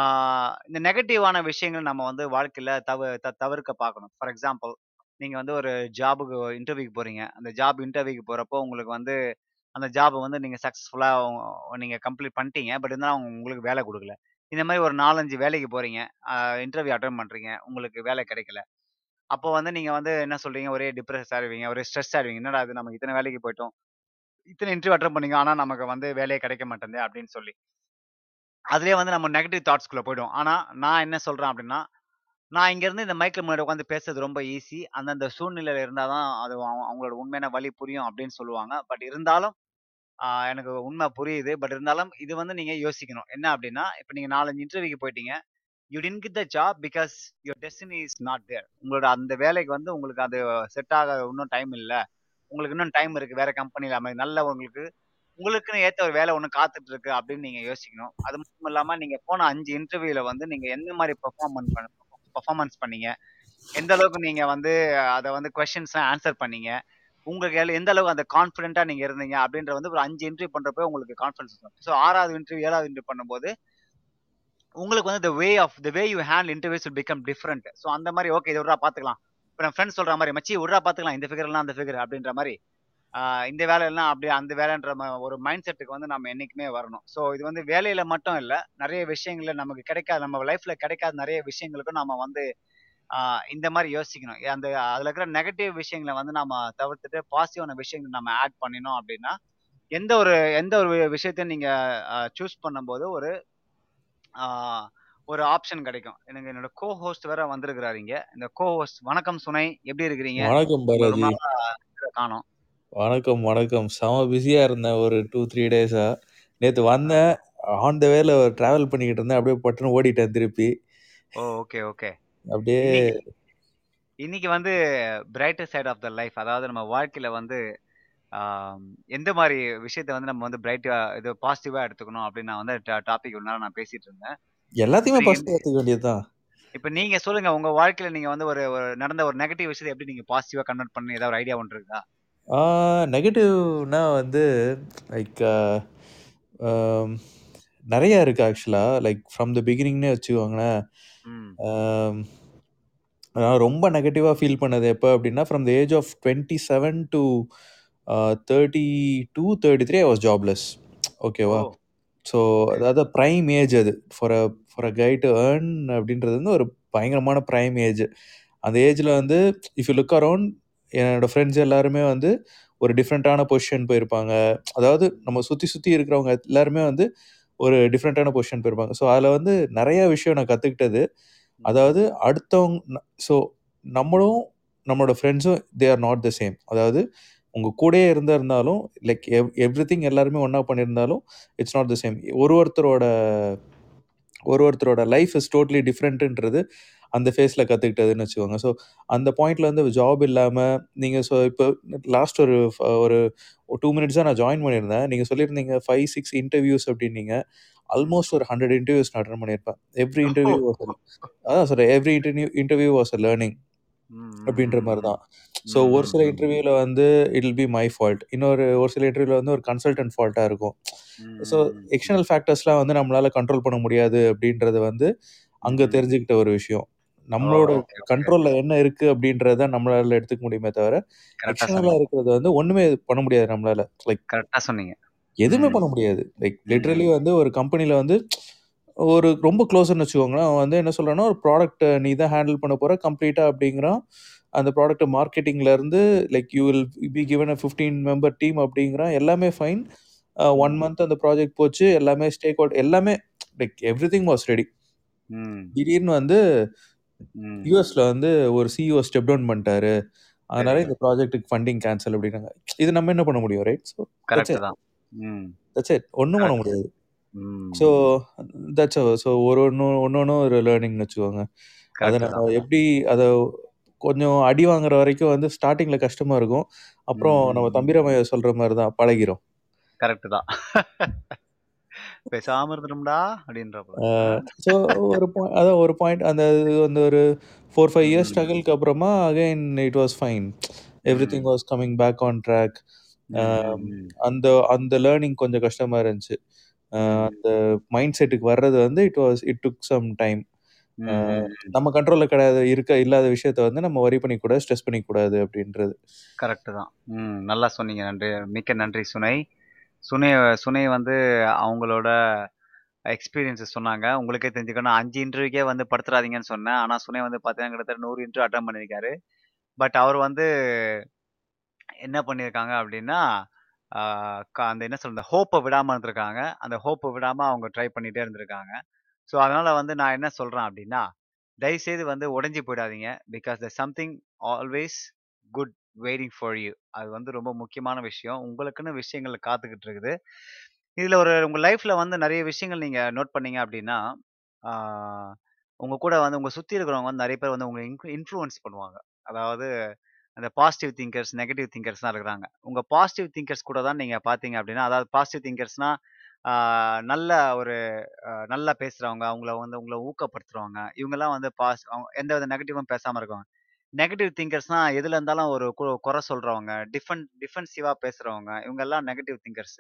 இந்த நெகட்டிவான விஷயங்கள் நம்ம வந்து வாழ்க்கையில தவ த தவிர்க்க பார்க்கணும். ஃபார் எக்ஸாம்பிள் நீங்க வந்து ஒரு ஜாபுக்கு இன்டர்வியூக்கு போறீங்க. அந்த ஜாப் இன்டர்வியூக்கு போறப்போ உங்களுக்கு வந்து அந்த ஜாப் வந்து நீங்க சக்சஸ்ஃபுல்லா நீங்க கம்ப்ளீட் பண்ணிட்டீங்க. பட் இருந்தாலும் அவங்க உங்களுக்கு வேலை குடுக்கல. இந்த மாரி ஒரு 4, 5 வேலைக்கு போறீங்க. அ இன்டர்வியூ அட்டெண்ட் பண்றீங்க. உங்களுக்கு வேலை கிடைக்கல. அப்போ வந்து நீங்க வந்து என்ன சொல்றீங்க? ஒரே டிப்ரெஸ் ஆயிருவீங்க. ஒரே ஸ்ட்ரெஸ் ஆயிருவீங்க. என்னடா இது நம்ம இத்தனை வேலைக்கு போயிட்டோம். இத்தனை இன்டர்வியூ அட்டன் பண்ணீங்க. ஆனா நமக்கு வந்து வேலையே கிடைக்க மாட்டேங்குது அப்படின்னு சொல்லி. அதுலயே வந்து நம்ம நெகட்டிவ் தாட்ஸ்குள்ள போயிடும் ஆனா நான் என்ன சொல்றேன் அப்படின்னா, நான் இங்கருந்து இந்த மைக்கில் முன்னாடி உட்காந்து பேசுறது ரொம்ப ஈஸி. அந்தந்த சூழ்நிலையில இருந்தாதான் அது அவ அவங்களோட உண்மையான வலி புரியும் அப்படின்னு சொல்லுவாங்க. பட் இருந்தாலும் எனக்கு உண்மை புரியுது. பட் இருந்தாலும் இது வந்து நீங்க யோசிக்கணும். என்ன அப்படின்னா, இப்ப நீங்க 4, 5 இன்டர்வியூக்கு போயிட்டீங்க. You didn't get the job because your destiny is not there. உங்களோட அந்த வேலைக்கு வந்து உங்களுக்கு அது செட் ஆக இன்னும் டைம் இல்லை உங்களுக்கு இன்னும் டைம் இருக்கு. வேற கம்பெனியில் அமைதி நல்ல உங்களுக்கு உங்களுக்குன்னு ஏற்ற ஒரு வேலை ஒன்று காத்துட்டு இருக்கு அப்படின்னு நீங்க யோசிக்கணும். அது மட்டும் இல்லாம நீங்க போன அஞ்சு இன்டர்வியூல வந்து நீங்க எந்த மாதிரி பெர்ஃபார்மன்ஸ் பண்ண பெர்ஃபார்மன்ஸ் பண்ணீங்க? எந்த அளவுக்கு நீங்க வந்து அதை வந்து கொஸ்டின்ஸ்லாம் ஆன்சர் பண்ணீங்க? உங்களுக்கு எல் எந்த அளவுக்கு அந்த கான்ஃபிடென்ட்டா நீங்க இருந்தீங்க? அப்படின்ற வந்து ஒரு அஞ்சு இன்டர்வியூ பண்றப்போ உங்களுக்கு கான்ஃபிடன்ஸ் வரும். ஸோ ஆறாவது இன்டர்வியூ, ஏழாவது இன்டர்வியூ பண்ணும்போது, உங்களுக்கு வந்து the way of the way you handle interviews will become different so அந்த மாதிரி ஓகே இது விட்றா பார்த்துக்கலாம். இப்போ நம்ம ஃப்ரெண்ட்ஸ் சொல்ற மாதிரி "மச்சி விட்றா பார்த்துக்கலாம். இந்த ஃபிகர்லாம் அந்த ஃபிகர்" அப்படின்ற மாதிரி இந்த வேலையெல்லாம் அப்படி அப்படியே அந்த வேலைன்ற ஒரு மைண்ட் செட்டுக்கு வந்து நம்ம என்றைக்குமே வரணும். ஸோ இது வந்து வேலையில மட்டும் இல்லை நிறைய விஷயங்கள்ல நமக்கு கிடைக்காத நம்ம லைஃப்ல கிடைக்காத நிறைய விஷயங்களுக்கும் நம்ம வந்து இந்த மாதிரி யோசிக்கணும். அந்த அதில் இருக்கிற நெகட்டிவ் விஷயங்கள வந்து நம்ம தவிர்த்துட்டு பாசிட்டிவான விஷயங்களை நம்ம ஆட் பண்ணினோம் அப்படின்னா, எந்த ஒரு எந்த ஒரு விஷயத்தையும் நீங்கள் சூஸ் பண்ணும்போது ஒரு ஒரு ஆப்ஷன் கிடைக்கும். எனக்கு என்னோட கோ ஹோஸ்ட் வேற வந்திருக்கிறாரு இங்க. இந்த கோ ஹோஸ்ட் வணக்கம் சுனை. எப்படி இருக்கிறீங்க? வணக்கம் பாலாஜி. காணோம். வணக்கம், வணக்கம். செம பிஸியா இருந்தேன் ஒரு 2, 3 டேஸா. நேத்து வந்தேன். ஆன் த வேல டிராவல் பண்ணிக்கிட்டு இருந்தேன். அப்படியே பட்டுன்னு ஓடிட்டேன் திருப்பி. ஓ! Okay, okay. அப்படியே இன்னைக்கு வந்து brighter side of the life அதாவது நம்ம வாழ்க்கையில வந்து எந்த மாரி விஷயத்த வந்து நம்ம வந்து பிரைட்டா இது பாசிட்டிவா எடுத்துக்கணும் அப்படின்னு நான் வந்து டாபிக் நேரம் நான் பேசிட்டு இருந்தேன். எல்லாத்தையுமே பாசிட்டிவா எடுத்துக்க வேண்டியதுதான். இப்ப நீங்க சொல்லுங்க உங்க வாழ்க்கையில நீங்க வந்து ஒரு ஒரு நடந்த ஒரு நெகட்டிவ் விஷயத்த எப்படி நீங்க பாசிட்டிவா கன்வெர்ட் பண்ணி ஏதாவது ஒரு ஐடியா ஒன்று இருக்கா? நெகட்டிவ்னா வந்து லைக் நெறைய இருக்கு ஆக்சுவலா. லைக் ஃப்ரம் த பிகினிங்னே வச்சுக்கோங்களேன். நான் ரொம்ப நெகட்டிவா ஃபீல் பண்ணது எப்ப அப்படின்னா, from the age of 27 to a 32, 33 I was jobless. ஓகேவா? ஸோ. அதாவது பிரைம் ஏஜ் அது. For a for a guy to earn அப்படின்றது வந்து ஒரு பயங்கரமான பிரைம் ஏஜ். அந்த ஏஜ்ல வந்து இஃப் யூ லுக் அரவுண்ட் என்னோட ஃப்ரெண்ட்ஸ் எல்லாருமே வந்து ஒரு டிஃப்ரெண்ட்டான பொசிஷன் போயிருப்பாங்க. அதாவது நம்ம சுத்தி சுத்தி இருக்கிறவங்க எல்லாருமே வந்து ஒரு டிஃப்ரெண்ட்டான பொசிஷன் போயிருப்பாங்க. ஸோ அதில வந்து நெறைய விஷயம் நான் கத்துக்கிட்டது. ம். அதாவது அடுத்தவங்க ஸோ நம்மளும் நம்மளோட ஃப்ரெண்ட்ஸும் they are not the same. அதாவது உங்க கூடயே இருந்தா இருந்தாலும் லைக் எவ் எவ்ரிதிங் எல்லாருமே ஒண்ணா பண்ணியிருந்தாலும் இட்ஸ் நாட் த சேம். ஒரு ஒருத்தரோட ஒரு ஒருத்தரோட லைஃப் இஸ் டோட்டலி டிஃப்ரெண்ட்டுன்றது அந்த ஃபேஸ்ல கத்துக்கிட்டதுன்னு வச்சுக்கோங்க. ஸோ அந்த பாயிண்ட்ல வந்து ஜாப் இல்லாம நீங்க ஸோ இப்போ லாஸ்ட் ஒரு ஒரு 2 மினிட்ஸ் தான் நான் ஜாயின் பண்ணியிருந்தேன். நீங்க சொல்லியிருந்தீங்க 5, 6 இன்டர்வியூஸ் அப்டின்னீங்க. ம். ஆல்மோஸ்ட் ஒரு 100 இன்டர்வியூஸ் நான் அட்டெண்ட் பண்ணியிருப்பேன். எவ்ரி! இன்டர்வியூ வாஸ் அதான் சொல்றேன். Every interview interview was a learning அப்படின்ற ம், மாரி ம். தான். ஸோ ஒரு சில ம். இன்டர்வியூல வந்து it will be my fault. இன்னொரு ஒரு சில இன்டர்வியூல வந்து ஒரு கன்சல்டன்ட் ஃபால்ட்டா இருக்கும். ஸோ. எக்ஸ்டர்னல் ஃபேக்டர்ஸ்லாம் வந்து நம்மளால கண்ட்ரோல் பண்ண முடியாது அப்படின்றது வந்து அங்க. தெரிஞ்சுக்கிட்ட ஒரு விஷயம். நம்மளோட. கண்ட்ரோல்ல என்ன இருக்கு அப்படின்றத நம்மளால எடுத்துக்க முடியுமே தவிர, எக்ஸ்டர்னலா. இருக்கிறது வந்து ஒண்ணுமே பண்ண முடியாது நம்மளால. லைக் கரெக்ட்டா சொன்னீங்க. எதுவுமே. பண்ண முடியாது. லைக் ம். லிட்டரலி வந்து ஒரு கம்பெனில வந்து ஒரு ரொம்ப க்ளோஸ்ன்னு வச்சுக்கோங்களேன். அவன் வந்து என்ன சொல்றான்னா, ஒரு ப்ராடக்ட்ட நீ தான் ஹேண்டில் பண்ண போற கம்ப்ளீட்டா அப்படிங்கிறான். அந்த ப்ராடக்ட் மார்க்கெட்டிங்ல இருந்து like you will be given a 15 member team அப்படிங்கிறான். எல்லாமே ஃபைன். ஒன். மந்த் அந்த ப்ராஜெக்ட் போச்சு எல்லாமே ஸ்டேக் அவுட் எல்லாமே like everything was ready. திடீர்னு வந்து. யூஎஸ்ல வந்து ஒரு சிஇஓ ஸ்டெப் டவுன் பண்ணிட்டாரு அதனால. இந்த ப்ராஜெக்ட்டுக்கு ஃபண்டிங் கேன்சல் அப்படின்னாங்க இது நம்ம என்ன பண்ண முடியும் ரைட் ஸோ கரெக்ட் தான். ம். தட்ஸ் இட் ஒன்றும் பண்ண கரெக்ட். முடியாது ம். ஸோ தட்ஸ் ஸோ ஒரு ஒன்று ஒன்று ஒன்றும் ஒரு லேர்னிங்னு வச்சுக்கோங்க அதை கரெக்ட் நம்ம தான். எப்படி அதை கொஞ்சம் அடி வாங்குற வரைக்கும் வந்து ஸ்டார்டிங்ல கஷ்டமா இருக்கும் அப்புறம். நம்ம ம். தம்பிராமையா சொல்ற மாதிரி தான் பழகிரும் கரெக்ட் தான். பேசாம இருந்துடும்டா அப்படின்றப்ப. ஆ. ஸோ ஒரு பாயிண்ட் அதான் ஒரு பாயிண்ட் அந்த இது வந்து ஒரு ஃபோர் ஃபைவ் இயர்ஸ் ம். ஸ்ட்ரகிள்க்கு அப்புறமா again it was fine everything. Was coming back on track ம். ம். ம். அந்த அந்த லேர்னிங் கொஞ்சம் கஷ்டமா இருந்துச்சு. அந்த மைண்ட் செட்டுக்கு வர்றது வந்து it was it took some time. நம்ம கண்ட்ரோலில் கிடையாது இருக்க இல்லாத விஷயத்த வந்து நம்ம வரி பண்ணிக்கூடாது ஸ்ட்ரெஸ் பண்ணிக்கூடாது அப்படின்றது கரெக்ட் தான். ம். நல்லா சொன்னீங்க. நன்றி. மிக்க நன்றி சுனை. சுனை சுனை வந்து அவங்களோட எக்ஸ்பீரியன்ஸஸ் சொன்னாங்க. உங்களுக்கே தெரிஞ்சுக்கணும் 5 இன்டர்வியூக்கே வந்து படுத்துறாதீங்கன்னு சொன்னேன். ஆனா சுனை வந்து பார்த்தீங்கன்னா, கிட்டத்தட்ட 100 இன்டர்வியூ அட்டெண்ட் பண்ணியிருக்காரு. பட் அவர் வந்து என்ன பண்ணியிருக்காங்க அப்படின்னா, அந்த என்ன சொல்றது ஹோப்பை விடாமல் இருந்திருக்காங்க. அந்த ஹோப்பை விடாமல் அவங்க ட்ரை பண்ணிகிட்டே இருந்திருக்காங்க. ஸோ அதனால் வந்து நான் என்ன சொல்கிறேன் அப்படின்னா, தயவுசெய்து வந்து உடஞ்சி போயிடாதீங்க. Because the something always good waiting for you. அது வந்து ரொம்ப முக்கியமான விஷயம். உங்களுக்குன்னு விஷயங்கள் காத்துக்கிட்டு இருக்குது. இதில் ஒரு உங்கள் லைஃப்பில் வந்து நிறைய விஷயங்கள் நீங்கள் நோட் பண்ணீங்க அப்படின்னா, உங்கள் கூட வந்து உங்கள் சுற்றி இருக்கிறவங்க வந்து நிறைய பேர் வந்து உங்களை இன்ஃப்ளு இன்ஃப்ளூயன்ஸ் பண்ணுவாங்க. அதாவது அந்த பாசிட்டிவ் திங்கர்ஸ், நெகட்டிவ் திங்கர்ஸ்லாம் இருக்கிறாங்க. உங்கள் பாசிட்டிவ் திங்கர்ஸ் கூட தான் நீங்கள் பார்த்தீங்க அப்படின்னா, அதாவது பாசிட்டிவ் திங்கர்ஸ்னா, நல்ல ஒரு நல்லா பேசுகிறவங்க அவங்கள வந்து உங்களை ஊக்கப்படுத்துகிறவங்க இவங்கெல்லாம் வந்து பாஸ் அவங்க எந்தவித நெகட்டிவும் பேசாமல் இருக்கவங்க. நெகட்டிவ் திங்கர்ஸ்னால் எதில் இருந்தாலும் ஒரு கு குறை சொல்கிறவங்க டிஃபன் டிஃபென்சிவாக பேசுகிறவங்க இவங்கெல்லாம் நெகட்டிவ் திங்கர்ஸ்.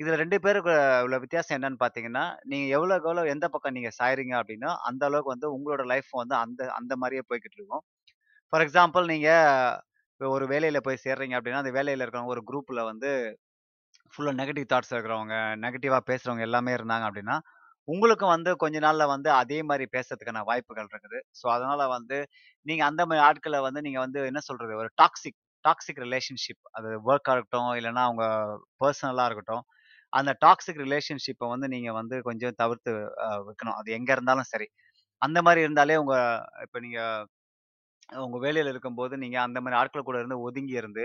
இதில் ரெண்டு பேருக்கு உள்ள வித்தியாசம் என்னன்னு பார்த்தீங்கன்னா, நீங்கள் எவ்வளோக்கு எவ்வளோ எந்த பக்கம் நீங்கள் சாயிறீங்க அப்படின்னா, அந்த அளவுக்கு வந்து உங்களோட லைஃப் வந்து அந்த அந்த மாதிரியே போய்க்கிட்டு இருக்கும். ஃபார் எக்ஸாம்பிள் நீங்கள் ஒரு வேலையில் போய் சேர்றீங்க அப்படின்னா, அந்த வேலையில் இருக்கிறவங்க ஒரு குரூப்பில் வந்து ஃபுல்லாக நெகட்டிவ் தாட்ஸ் இருக்கிறவங்க, நெகட்டிவாக பேசுகிறவங்க எல்லாமே இருந்தாங்க அப்படின்னா, உங்களுக்கும் வந்து கொஞ்ச நாளில் வந்து அதே மாதிரி பேசுறதுக்கான வாய்ப்புகள் இருக்குது. ஸோ, அதனால் வந்து நீங்கள் அந்த மாதிரி ஆட்களை வந்து நீங்கள் வந்து என்ன சொல்கிறது ஒரு டாக்ஸிக் டாக்ஸிக் ரிலேஷன்ஷிப் அது ஒர்க்காக இருக்கட்டும், இல்லைன்னா அவங்க பர்சனலாக இருக்கட்டும். அந்த டாக்ஸிக் ரிலேஷன்ஷிப்பை வந்து நீங்கள் வந்து கொஞ்சம் தவிர்த்து வைக்கணும். அது எங்கே இருந்தாலும் சரி. அந்த மாதிரி இருந்தாலே உங்கள் இப்போ நீங்கள் உங்க வேலையில இருக்கும்போது, நீங்க அந்த மாதிரி ஆட்கள் கூட இருந்து ஒதுங்கி இருந்து,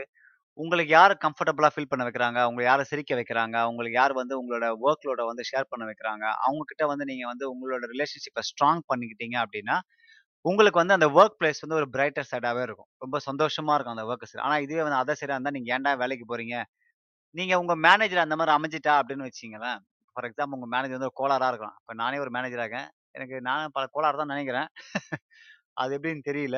உங்களுக்கு யார் கம்ஃபர்டபுளா ஃபீல் பண்ண வைக்கிறாங்க, உங்கள யாரை சிரிக்க வைக்கிறாங்க, உங்களுக்கு யார் வந்து உங்களோட ஒர்க்லோட லோட வந்து ஷேர் பண்ண வைக்கிறாங்க, அவங்க கிட்ட வந்து நீங்க வந்து உங்களோட ரிலேஷன்ஷிப்பை ஸ்ட்ராங் பண்ணிக்கிட்டீங்க அப்படின்னா, உங்களுக்கு வந்து அந்த ஒர்க் பிளேஸ் வந்து ஒரு பிரைட்டர் சைடாகவே இருக்கும். ரொம்ப சந்தோஷமா இருக்கும் அந்த வொர்க் சைடு. இதுவே வந்து அதர் சைடாக இருந்தால் நீங்கள் ஏன்டா வேலைக்கு போறீங்க? நீங்கள் உங்கள் மேனேஜர் அந்த மாதிரி அமைஞ்சிட்டா அப்படின்னு வச்சிங்களேன் ஃபார் எக்ஸாம்பிள் உங்கள் மேனேஜர் வந்து ஒரு கோளாராக இருக்கலாம். இப்போ நானே ஒரு மேனேஜராக இருக்கேன். எனக்கு நானும் பல கோளாறு தான் நினைக்கிறேன் அது எப்படின்னு தெரியல.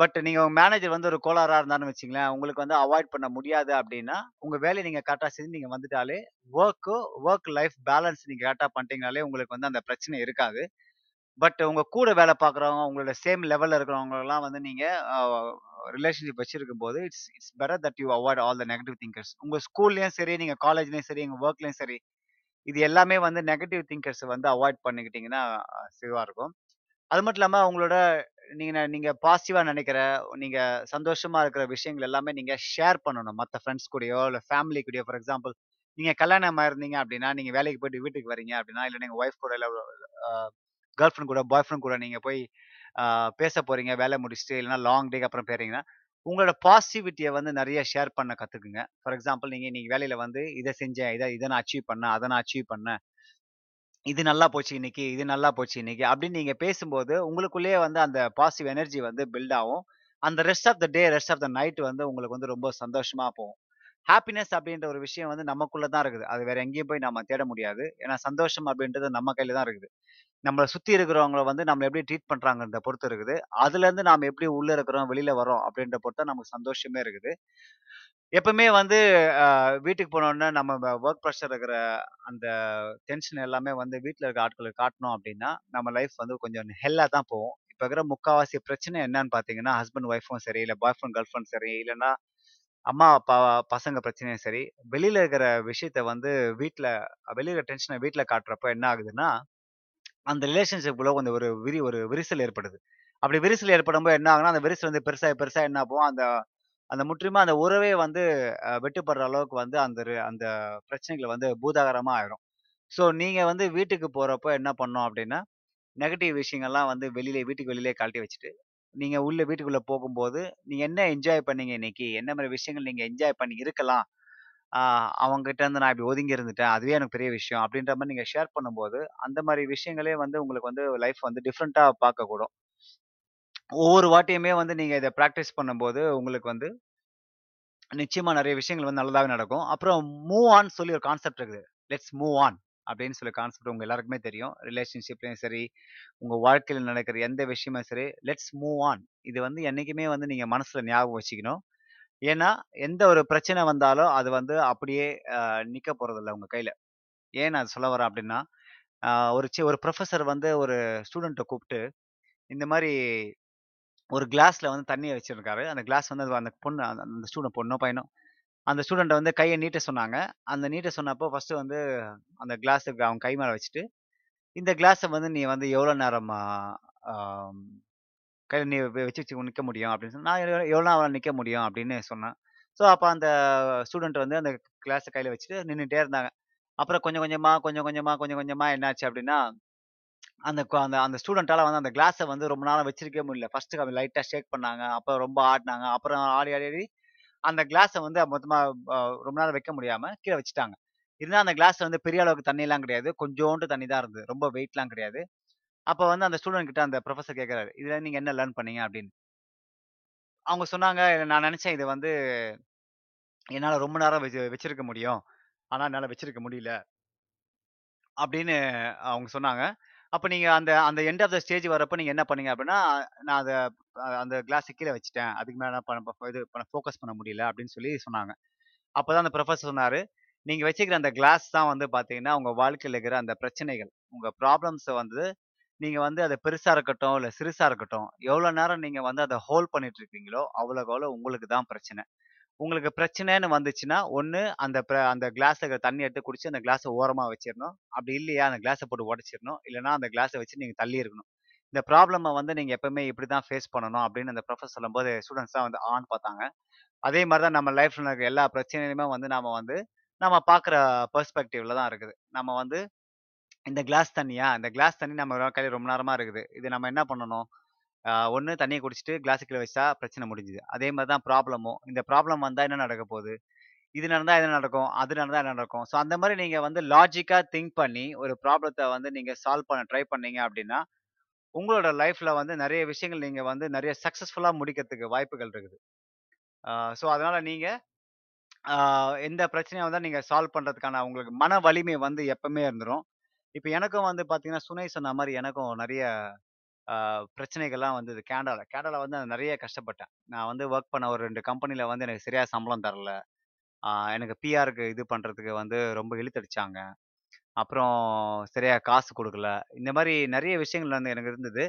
பட் நீங்கள் உங்கள் மேனேஜர் வந்து ஒரு கோளாறா இருந்தாருன்னு வச்சுங்களேன் உங்களுக்கு வந்து அவாய்ட் பண்ண முடியாது அப்படின்னா உங்கள் வேலையை நீங்கள் கரெக்டாக செஞ்சு நீங்கள் வந்துட்டாலே, ஒர்க்கு ஒர்க் லைஃப் பேலன்ஸ் நீங்கள் கரெக்டாக பண்ணிட்டீங்கனாலே, உங்களுக்கு வந்து அந்த பிரச்சனை இருக்காது. பட் உங்கள் கூட வேலை பார்க்குறவங்க, உங்களோட சேம் லெவலில் இருக்கிறவங்கலாம் வந்து நீங்கள் relationship relationship வச்சிருக்கும்போது, it's it's better that you avoid all the negative thinkers. உங்கள் ஸ்கூல்லையும் சரி, நீங்கள் காலேஜ்லேயும் சரி, உங்கள் ஒர்க்லேயும் சரி, இது எல்லாமே வந்து நெகட்டிவ் திங்கர்ஸ் வந்து அவாய்ட் பண்ணிக்கிட்டீங்கன்னா, இதுவா இருக்கும். அது மட்டும் இல்லாமல் உங்களோட நீங்க நீங்க பாசிட்டிவா நினைக்கிற, நீங்க சந்தோஷமா இருக்கிற விஷயங்கள் எல்லாமே நீங்க ஷேர் பண்ணணும். மற்ற ஃப்ரெண்ட்ஸ் கூடயோ, இல்ல ஃபேமிலி கூடயோ ஃபார் எக்ஸாம்பிள் நீங்க கல்யாணம் ஆயிருந்தீங்க அப்படின்னா நீங்க வேலைக்கு போயிட்டு வீட்டுக்கு வரீங்க அப்படின்னா இல்ல நீங்க ஒய்ஃப் கூட இல்ல கேர்ள் ஃப்ரெண்ட் கூட, பாய் ஃப்ரெண்ட் கூட நீங்க போய் பேச போறீங்க, வேலை முடிச்சுட்டு இல்லைன்னா லாங் டேக்கு அப்புறம் போறீங்கன்னா, உங்களோட பாசிட்டிவிட்டியை வந்து நிறைய ஷேர் பண்ண கத்துக்குங்க. ஃபார் எக்ஸாம்பிள் நீங்க இன்னைக்கு வேலையில வந்து இதை செஞ்சேன், இதை இதை நான் அச்சீவ் பண்ணேன், அதை நான் அச்சீவ் பண்ணேன். இது நல்லா போச்சு இன்னைக்கு, இது நல்லா போச்சு இன்னைக்கு அப்படின்னு நீங்க பேசும்போது, உங்களுக்குள்ளேயே வந்து அந்த பாசிட்டிவ் எனர்ஜி வந்து பில்ட் ஆகும். அந்த rest of the day, rest of the night வந்து உங்களுக்கு வந்து ரொம்ப சந்தோஷமா போகும். ஹாப்பினஸ் அப்படின்ற ஒரு விஷயம் வந்து நமக்குள்ள தான் இருக்குது. அது வேற எங்கேயும் போய் நம்ம தேட முடியாது. ஏன்னா சந்தோஷம் அப்படின்றது நம்ம கையில தான் இருக்குது. நம்மளை சுத்தி இருக்கிறவங்கள வந்து நம்ம எப்படி ட்ரீட் பண்றாங்கன்றத பொறுத்து இருக்குது. அதுலேருந்து நாம் எப்படி உள்ள இருக்கிறோம், வெளியில வர்றோம் அப்படின்ற பொறுத்து நமக்கு சந்தோஷமே இருக்குது. எப்பவுமே வந்து அ வீட்டுக்கு போனோனே நம்ம ஒர்க் ப்ரெஷர் இருக்கிற அந்த டென்ஷன் எல்லாமே வந்து வீட்டில் இருக்க ஆட்களுக்கு காட்டணும் அப்படின்னா நம்ம லைஃப் வந்து கொஞ்சம் ஹெல்லா தான் போகும். இப்போ இருக்கிற முக்காவாசி பிரச்சனை என்னன்னு பார்த்தீங்கன்னா, ஹஸ்பண்ட் ஒய்ஃப்பும் சரி, இல்ல பாய் ஃப்ரெண்ட் கேர்ள் ஃப்ரெண்ட் சரி, இல்லன்னா அம்மா, அப்பா, பசங்க பிரச்சனையும் சரி, வெளியில இருக்கிற விஷயத்த வந்து வீட்டில் வெளியில இருக்கிற டென்ஷன வீட்ல காட்டுறப்ப என்ன ஆகுதுன்னா, அந்த ரிலேஷன்ஷிப்குள்ள கொஞ்சம் ஒரு விரி ஒரு விரிசல் ஏற்படுது. அப்படி விரிசல் ஏற்படும்போது என்ன ஆகுனா அந்த விரிசல் வந்து பெருசாகி பெருசா என்ன போகும், அந்த அந்த முற்றிலுமா அந்த உறவே வந்து வெட்டுப்படுற அளவுக்கு வந்து அந்த ரு அந்த பிரச்சனைகள் வந்து பூதாகரமா ஆயிரும். ஸோ நீங்க வந்து வீட்டுக்கு போறப்ப என்ன பண்ணணும் அப்படின்னா நெகட்டிவ் விஷயங்கள்லாம் வந்து வெளியிலே வீட்டுக்கு வெளியிலே கழட்டி வச்சுட்டு, நீங்க உள்ள வீட்டுக்குள்ள போகும்போது, நீங்க என்ன என்ஜாய் பண்ணீங்க இன்னைக்கு? என்ன மாதிரி விஷயங்கள் நீங்க என்ஜாய் பண்ணி இருக்கலாம்? ஆ அவங்ககிட்ட இருந்து நான் இப்படி ஒதுங்கி இருந்துட்டேன். அதுவே எனக்கு பெரிய விஷயம். அப்படின்ற மாதிரி நீங்க ஷேர் பண்ணும்போது, அந்த மாதிரி விஷயங்களே வந்து உங்களுக்கு வந்து லைஃப் வந்து டிஃப்ரெண்ட்டாக பார்க்கக்கூடும். ஒவ்வொரு வாட்டியுமே வந்து நீங்கள் இதை ப்ராக்டிஸ் பண்ணும்போது, உங்களுக்கு வந்து நிச்சயமாக நிறைய விஷயங்கள் வந்து நல்லதாகவே நடக்கும். அப்புறம் மூவ் ஆன் சொல்லி ஒரு கான்செப்ட் இருக்குது. லெட்ஸ் மூவ் ஆன் அப்படின்னு சொல்லி கான்செப்ட் உங்கள் எல்லாருக்குமே தெரியும். ரிலேஷன்ஷிப்லையும் சரி, உங்கள் வாழ்க்கையில் நடக்கிற எந்த விஷயமும் சரி, லெட்ஸ் மூவ் ஆன். இது வந்து என்றைக்குமே வந்து நீங்கள் மனசில் ஞாபகம் வச்சுக்கணும். ஏன்னா, எந்த ஒரு பிரச்சனை வந்தாலும் அது வந்து அப்படியே நிற்க போகிறதில்ல உங்கள் கையில் ஏன் நான் சொல்ல வரேன் அப்படின்னா, ஒரு சி ஒரு ப்ரொஃபஸர் வந்து ஒரு ஸ்டூடெண்ட்டை கூப்பிட்டு இந்த மாதிரி ஒரு கிளாஸில் வந்து தண்ணியை வச்சிருக்காரு. அந்த கிளாஸ் வந்து அந்த பொண்ணு அந்த அந்த ஸ்டூடண்ட் பொண்ணோ, பையனோ அந்த ஸ்டூடெண்ட்டை வந்து கையை நீட்ட சொன்னாங்க. அந்த நீட்ட சொன்னப்போ ஃபர்ஸ்ட்டு வந்து அந்த கிளாஸுக்கு அவங்க கை மேலே வச்சுட்டு, இந்த கிளாஸை வந்து நீ வந்து எவ்வளோ நேரமா கையில் நீ வச்சு வச்சு நிற்க முடியும் அப்படின்னு சொன்னா, நான் எவ்வளோ நேரம் நிற்க முடியும் அப்படின்னு சொன்னேன். ஸோ அப்போ அந்த ஸ்டூடெண்ட் வந்து அந்த கிளாஸை கையில் வச்சுட்டு நின்னுட்டே இருந்தாங்க. அப்புறம் கொஞ்சம் கொஞ்சமா, கொஞ்சம் கொஞ்சமா, கொஞ்சம் கொஞ்சமா என்னாச்சு அப்படின்னா, அந்த அந்த அந்த ஸ்டூடெண்ட்டால் வந்து அந்த கிளாஸை வந்து ரொம்ப நேரம் வச்சிருக்கவே முடியல. ஃபர்ஸ்ட்டு அவங்க லைட்டாக ஷேக் பண்ணாங்க. அப்புறம் ரொம்ப ஆடினாங்க அப்புறம் ஆடி ஆடி ஆடி அந்த கிளாஸை வந்து மொத்தமாக ரொம்ப நேரம் வைக்க முடியாமல் கீழே வச்சுட்டாங்க. இருந்தால் அந்த கிளாஸ் வந்து பெரிய அளவுக்கு தண்ணிலாம் கிடையாது. கொஞ்சோண்டு தண்ணி தான் இருந்தது. ரொம்ப வெயிட்லாம் கிடையாது. அப்போ வந்து அந்த ஸ்டூடண்ட் கிட்ட அந்த ப்ரொஃபஸர் கேட்குறாரு இதில் நீங்கள் என்ன லேர்ன் பண்ணீங்க?" அப்படின்னு. அவங்க சொன்னாங்க, "நான் நினச்சேன் இது வந்து என்னால் ரொம்ப நேரம் வச்சு வச்சிருக்க முடியும். ஆனால் என்னால் வச்சிருக்க முடியல." அப்படின்னு அவங்க சொன்னாங்க. அப்போ நீங்கள் அந்த அந்த எண்ட் ஆஃப் த ஸ்டேஜ் வரப்போ நீங்கள் என்ன பண்ணீங்க அப்படின்னா, நான் அதை அந்த கிளாஸை கீழே வச்சுட்டேன். அதுக்கு மேலே நான் பண்ண இது பண்ண ஃபோக்கஸ் பண்ண முடியல அப்படின்னு சொல்லி சொன்னாங்க. அப்பதான் அந்த ப்ரொஃபஸர் சொன்னார் நீங்கள் வச்சுக்கிற அந்த கிளாஸ் தான் வந்து பார்த்தீங்கன்னா, உங்கள் வாழ்க்கையில் இருக்கிற அந்த பிரச்சனைகள். உங்கள் ப்ராப்ளம்ஸை வந்து நீங்கள் வந்து அதை பெருசாக இருக்கட்டும், இல்லை சிறுசாக இருக்கட்டும், எவ்வளோ நேரம் நீங்கள் வந்து அதை ஹோல்ட் பண்ணிட்டு இருக்கீங்களோ, அவ்வளோக்கு அவ்வளோ உங்களுக்கு தான் பிரச்சனை. உங்களுக்கு பிரச்சனைன்னு வந்துச்சுன்னா, ஒன்று அந்த ப்ர அந்த கிளாஸ்ல தண்ணி எடுத்து குடிச்சு அந்த கிளாஸை ஓரமாக வச்சிடணும் அப்படி இல்லையா, அந்த கிளாஸை போட்டு உடச்சிடணும் இல்லைனா அந்த கிளாஸை வச்சு நீங்கள் தள்ளி இருக்கணும். இந்த ப்ராப்ளமை வந்து நீங்கள் எப்பவுமே இப்படி தான் ஃபேஸ் பண்ணணும் அப்படின்னு அந்த ப்ரொஃபஸர் சொல்லும்போது, ஸ்டூடண்ட்ஸ்லாம் வந்து ஆன் பார்த்தாங்க. அதே மாதிரி தான் நம்ம லைஃப்பில் இருக்கிற எல்லா பிரச்சனையுமே வந்து நாம் வந்து, நம்ம பார்க்குற பெர்ஸ்பெக்டிவ்ல தான் இருக்குது. நம்ம வந்து இந்த கிளாஸ் தண்ணியா? இந்த கிளாஸ் தண்ணி நம்ம கையில் ரொம்ப நேரமாக இருக்குது. இது நம்ம என்ன பண்ணணும்? ஒன்று தண்ணியை குடிச்சிட்டு குடிச்சுட்டு வச்சா பிரச்சனை முடிஞ்சுது. அதே மாதிரி தான் ப்ராப்ளமும். இந்த ப்ராப்ளம் வந்தால் என்ன நடக்க போகுது? இது நடந்தால் என்ன நடக்கும்? அது நடந்தால் என்ன நடக்கும்? ஸோ அந்த மாதிரி நீங்கள் வந்து லாஜிக்காக திங்க் பண்ணி, ஒரு ப்ராப்ளத்தை வந்து நீங்கள் சால்வ் பண்ண ட்ரை பண்ணீங்க அப்படின்னா உங்களோட லைஃப்பில் வந்து நிறைய விஷயங்கள் நீங்கள் வந்து நிறைய சக்ஸஸ்ஃபுல்லாக முடிக்கிறதுக்கு வாய்ப்புகள் இருக்குது. ஸோ அதனால் நீங்கள் எந்த பிரச்சனையாக வந்தால் நீங்கள் சால்வ் பண்ணுறதுக்கான உங்களுக்கு மன வலிமை வந்து எப்பவுமே இருந்துடும் இப்போ எனக்கும் வந்து பார்த்தீங்கன்னா, சுனை சொன்ன மாதிரி எனக்கும் நிறைய பிரச்சனைகள்லாம் வந்தது கேண்டாவில் கேண்டாவில் வந்து நான் நிறைய கஷ்டப்பட்டேன். நான் வந்து ஒர்க் பண்ண ஒரு ரெண்டு கம்பெனியில் வந்து எனக்கு சரியாக சம்பளம் தரல. எனக்கு பிஆருக்கு இது பண்ணுறதுக்கு வந்து ரொம்ப இழுத்தடிச்சாங்க. அப்புறம் சரியா காசு கொடுக்கல இந்த மாதிரி நிறைய விஷயங்கள் வந்து எனக்கு இருந்தது.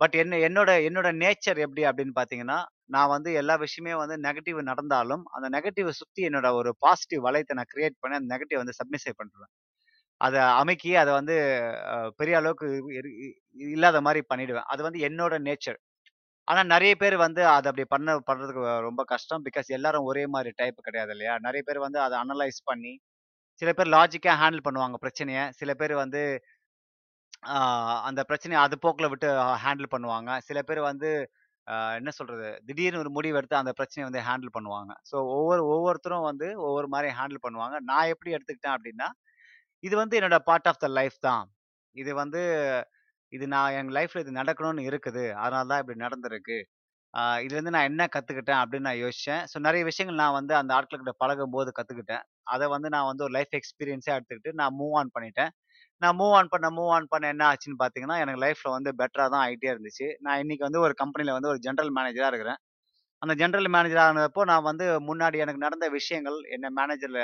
பட் என்ன என்னோட என்னோட நேச்சர் எப்படி அப்படின்னு பார்த்தீங்கன்னா, நான் வந்து எல்லா விஷயமே வந்து நெகட்டிவ் நடந்தாலும், அந்த நெகட்டிவை சுற்றி என்னோட ஒரு பாசிட்டிவ் வளையத்தை நான் கிரியேட் பண்ணி, அந்த நெகட்டிவ் வந்து சப்மிசை பண்ணுறேன் அதை அமைக்கி அதை வந்து பெரிய அளவுக்கு இ இல்லாத மாதிரி பண்ணிடுவேன். அது வந்து என்னோட நேச்சர். ஆனால் நிறைய பேர் வந்து அதை அப்படி பண்ண பண்ணுறதுக்கு ரொம்ப கஷ்டம். பிகாஸ் எல்லாரும் ஒரே மாதிரி டைப் கிடையாது இல்லையா? நிறைய பேர் வந்து அதை அனலைஸ் பண்ணி, சில பேர் லாஜிக்காக ஹேண்டில் பண்ணுவாங்க பிரச்சனையை சில பேர் வந்து அந்த பிரச்சனையை அது போக்கில் விட்டு ஹேண்டில் பண்ணுவாங்க. சில பேர் வந்து என்ன சொல்கிறது திடீர்னு ஒரு முடிவு எடுத்து அந்த பிரச்சனையை வந்து ஹேண்டில் பண்ணுவாங்க. ஸோ ஒவ்வொரு ஒவ்வொருத்தரும் வந்து ஒவ்வொரு மாதிரி ஹேண்டில் பண்ணுவாங்க. நான் எப்படி எடுத்துக்கிட்டேன் அப்படின்னா, இது வந்து என்னோட பார்ட் ஆஃப் த லைஃப் தான். இது வந்து இது நான் என் லைஃப்ல இது நடக்கணும்னு இருக்குது. அதனால தான் இப்படி நடந்திருக்கு. இதுலேருந்து நான் என்ன கத்துக்கிட்டேன் அப்படின்னு நான் யோசிச்சேன். ஸோ நிறைய விஷயங்கள் நான் வந்து அந்த ஆட்கள்கிட்ட பழகும்போது கத்துக்கிட்டேன். அதை வந்து நான் வந்து ஒரு லைஃப் எக்ஸ்பீரியன்ஸாக எடுத்துக்கிட்டு நான் மூவ் ஆன் பண்ணிட்டேன். நான் மூவ் ஆன் பண்ண, மூவ் ஆன் பண்ண என்ன ஆச்சுன்னு பார்த்தீங்கன்னா, எனக்கு லைஃப்ல வந்து பெட்டராக தான் ஆகிட்டே இருந்துச்சு. நான் இன்னைக்கு வந்து ஒரு கம்பெனியில் வந்து ஒரு ஜென்ரல் மேனேஜராக இருக்கிறேன். அந்த ஜென்ரல் மேனேஜர் ஆனப்போ நான் வந்து முன்னாடி எனக்கு நடந்த விஷயங்கள், என்ன மேனேஜர்ல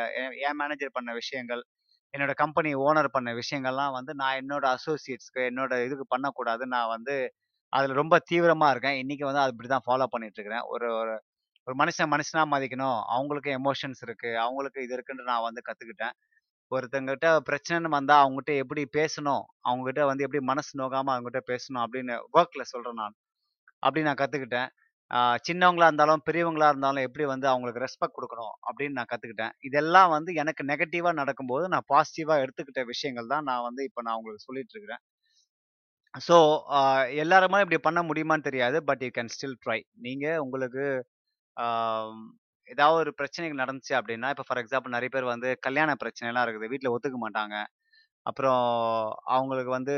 என் மேனேஜர் பண்ண விஷயங்கள், என்னோட கம்பெனி ஓனர் பண்ண விஷயங்கள்லாம் வந்து நான் என்னோட அசோசியேட்ஸ்க்கு, என்னோட இதுக்கு பண்ணக்கூடாது. நான் வந்து அதில் ரொம்ப தீவிரமாக இருக்கேன். இன்னைக்கு வந்து அது இப்படி தான் ஃபாலோ பண்ணிட்டு இருக்கிறேன். ஒரு ஒரு ஒரு மனுஷன் மனுஷனா மதிக்கணும். அவங்களுக்கு எமோஷன்ஸ் இருக்கு. அவங்களுக்கு இது இருக்குன்னு நான் வந்து கத்துக்கிட்டேன். ஒருத்தங்கிட்ட பிரச்சனைன்னு வந்தா அவங்ககிட்ட எப்படி பேசணும்? அவங்ககிட்ட வந்து எப்படி மனசு நோகாம அவங்ககிட்ட பேசணும் அப்படின்னு ஒர்க்கில் சொல்றேன் நான். அப்படி நான் கத்துக்கிட்டேன். சின்னவங்களாக சின்னவங்களா இருந்தாலும் பெரியவங்களா இருந்தாலும் எப்படி வந்து அவங்களுக்கு ரெஸ்பெக்ட் கொடுக்கணும் அப்படின்னு நான் கற்றுக்கிட்டேன் இதெல்லாம் வந்து எனக்கு நெகட்டிவாக நடக்கும்போது நான் பாசிட்டிவாக எடுத்துக்கிட்ட விஷயங்கள் தான் நான் வந்து இப்போ நான் உங்களுக்கு சொல்லிட்டு இருக்கிறேன். ஸோ எல்லாருமே இப்படி பண்ண முடியுமான்னு தெரியாது but you can still try நீங்கள் உங்களுக்கு ஏதாவது ஒரு பிரச்சனைகள் நடந்துச்சு அப்படின்னா இப்போ ஃபார் எக்ஸாம்பிள் நிறைய பேர் வந்து கல்யாண பிரச்சனைலாம் இருக்குது வீட்டில் ஒத்துக்க மாட்டாங்க. அப்புறம் அவங்களுக்கு வந்து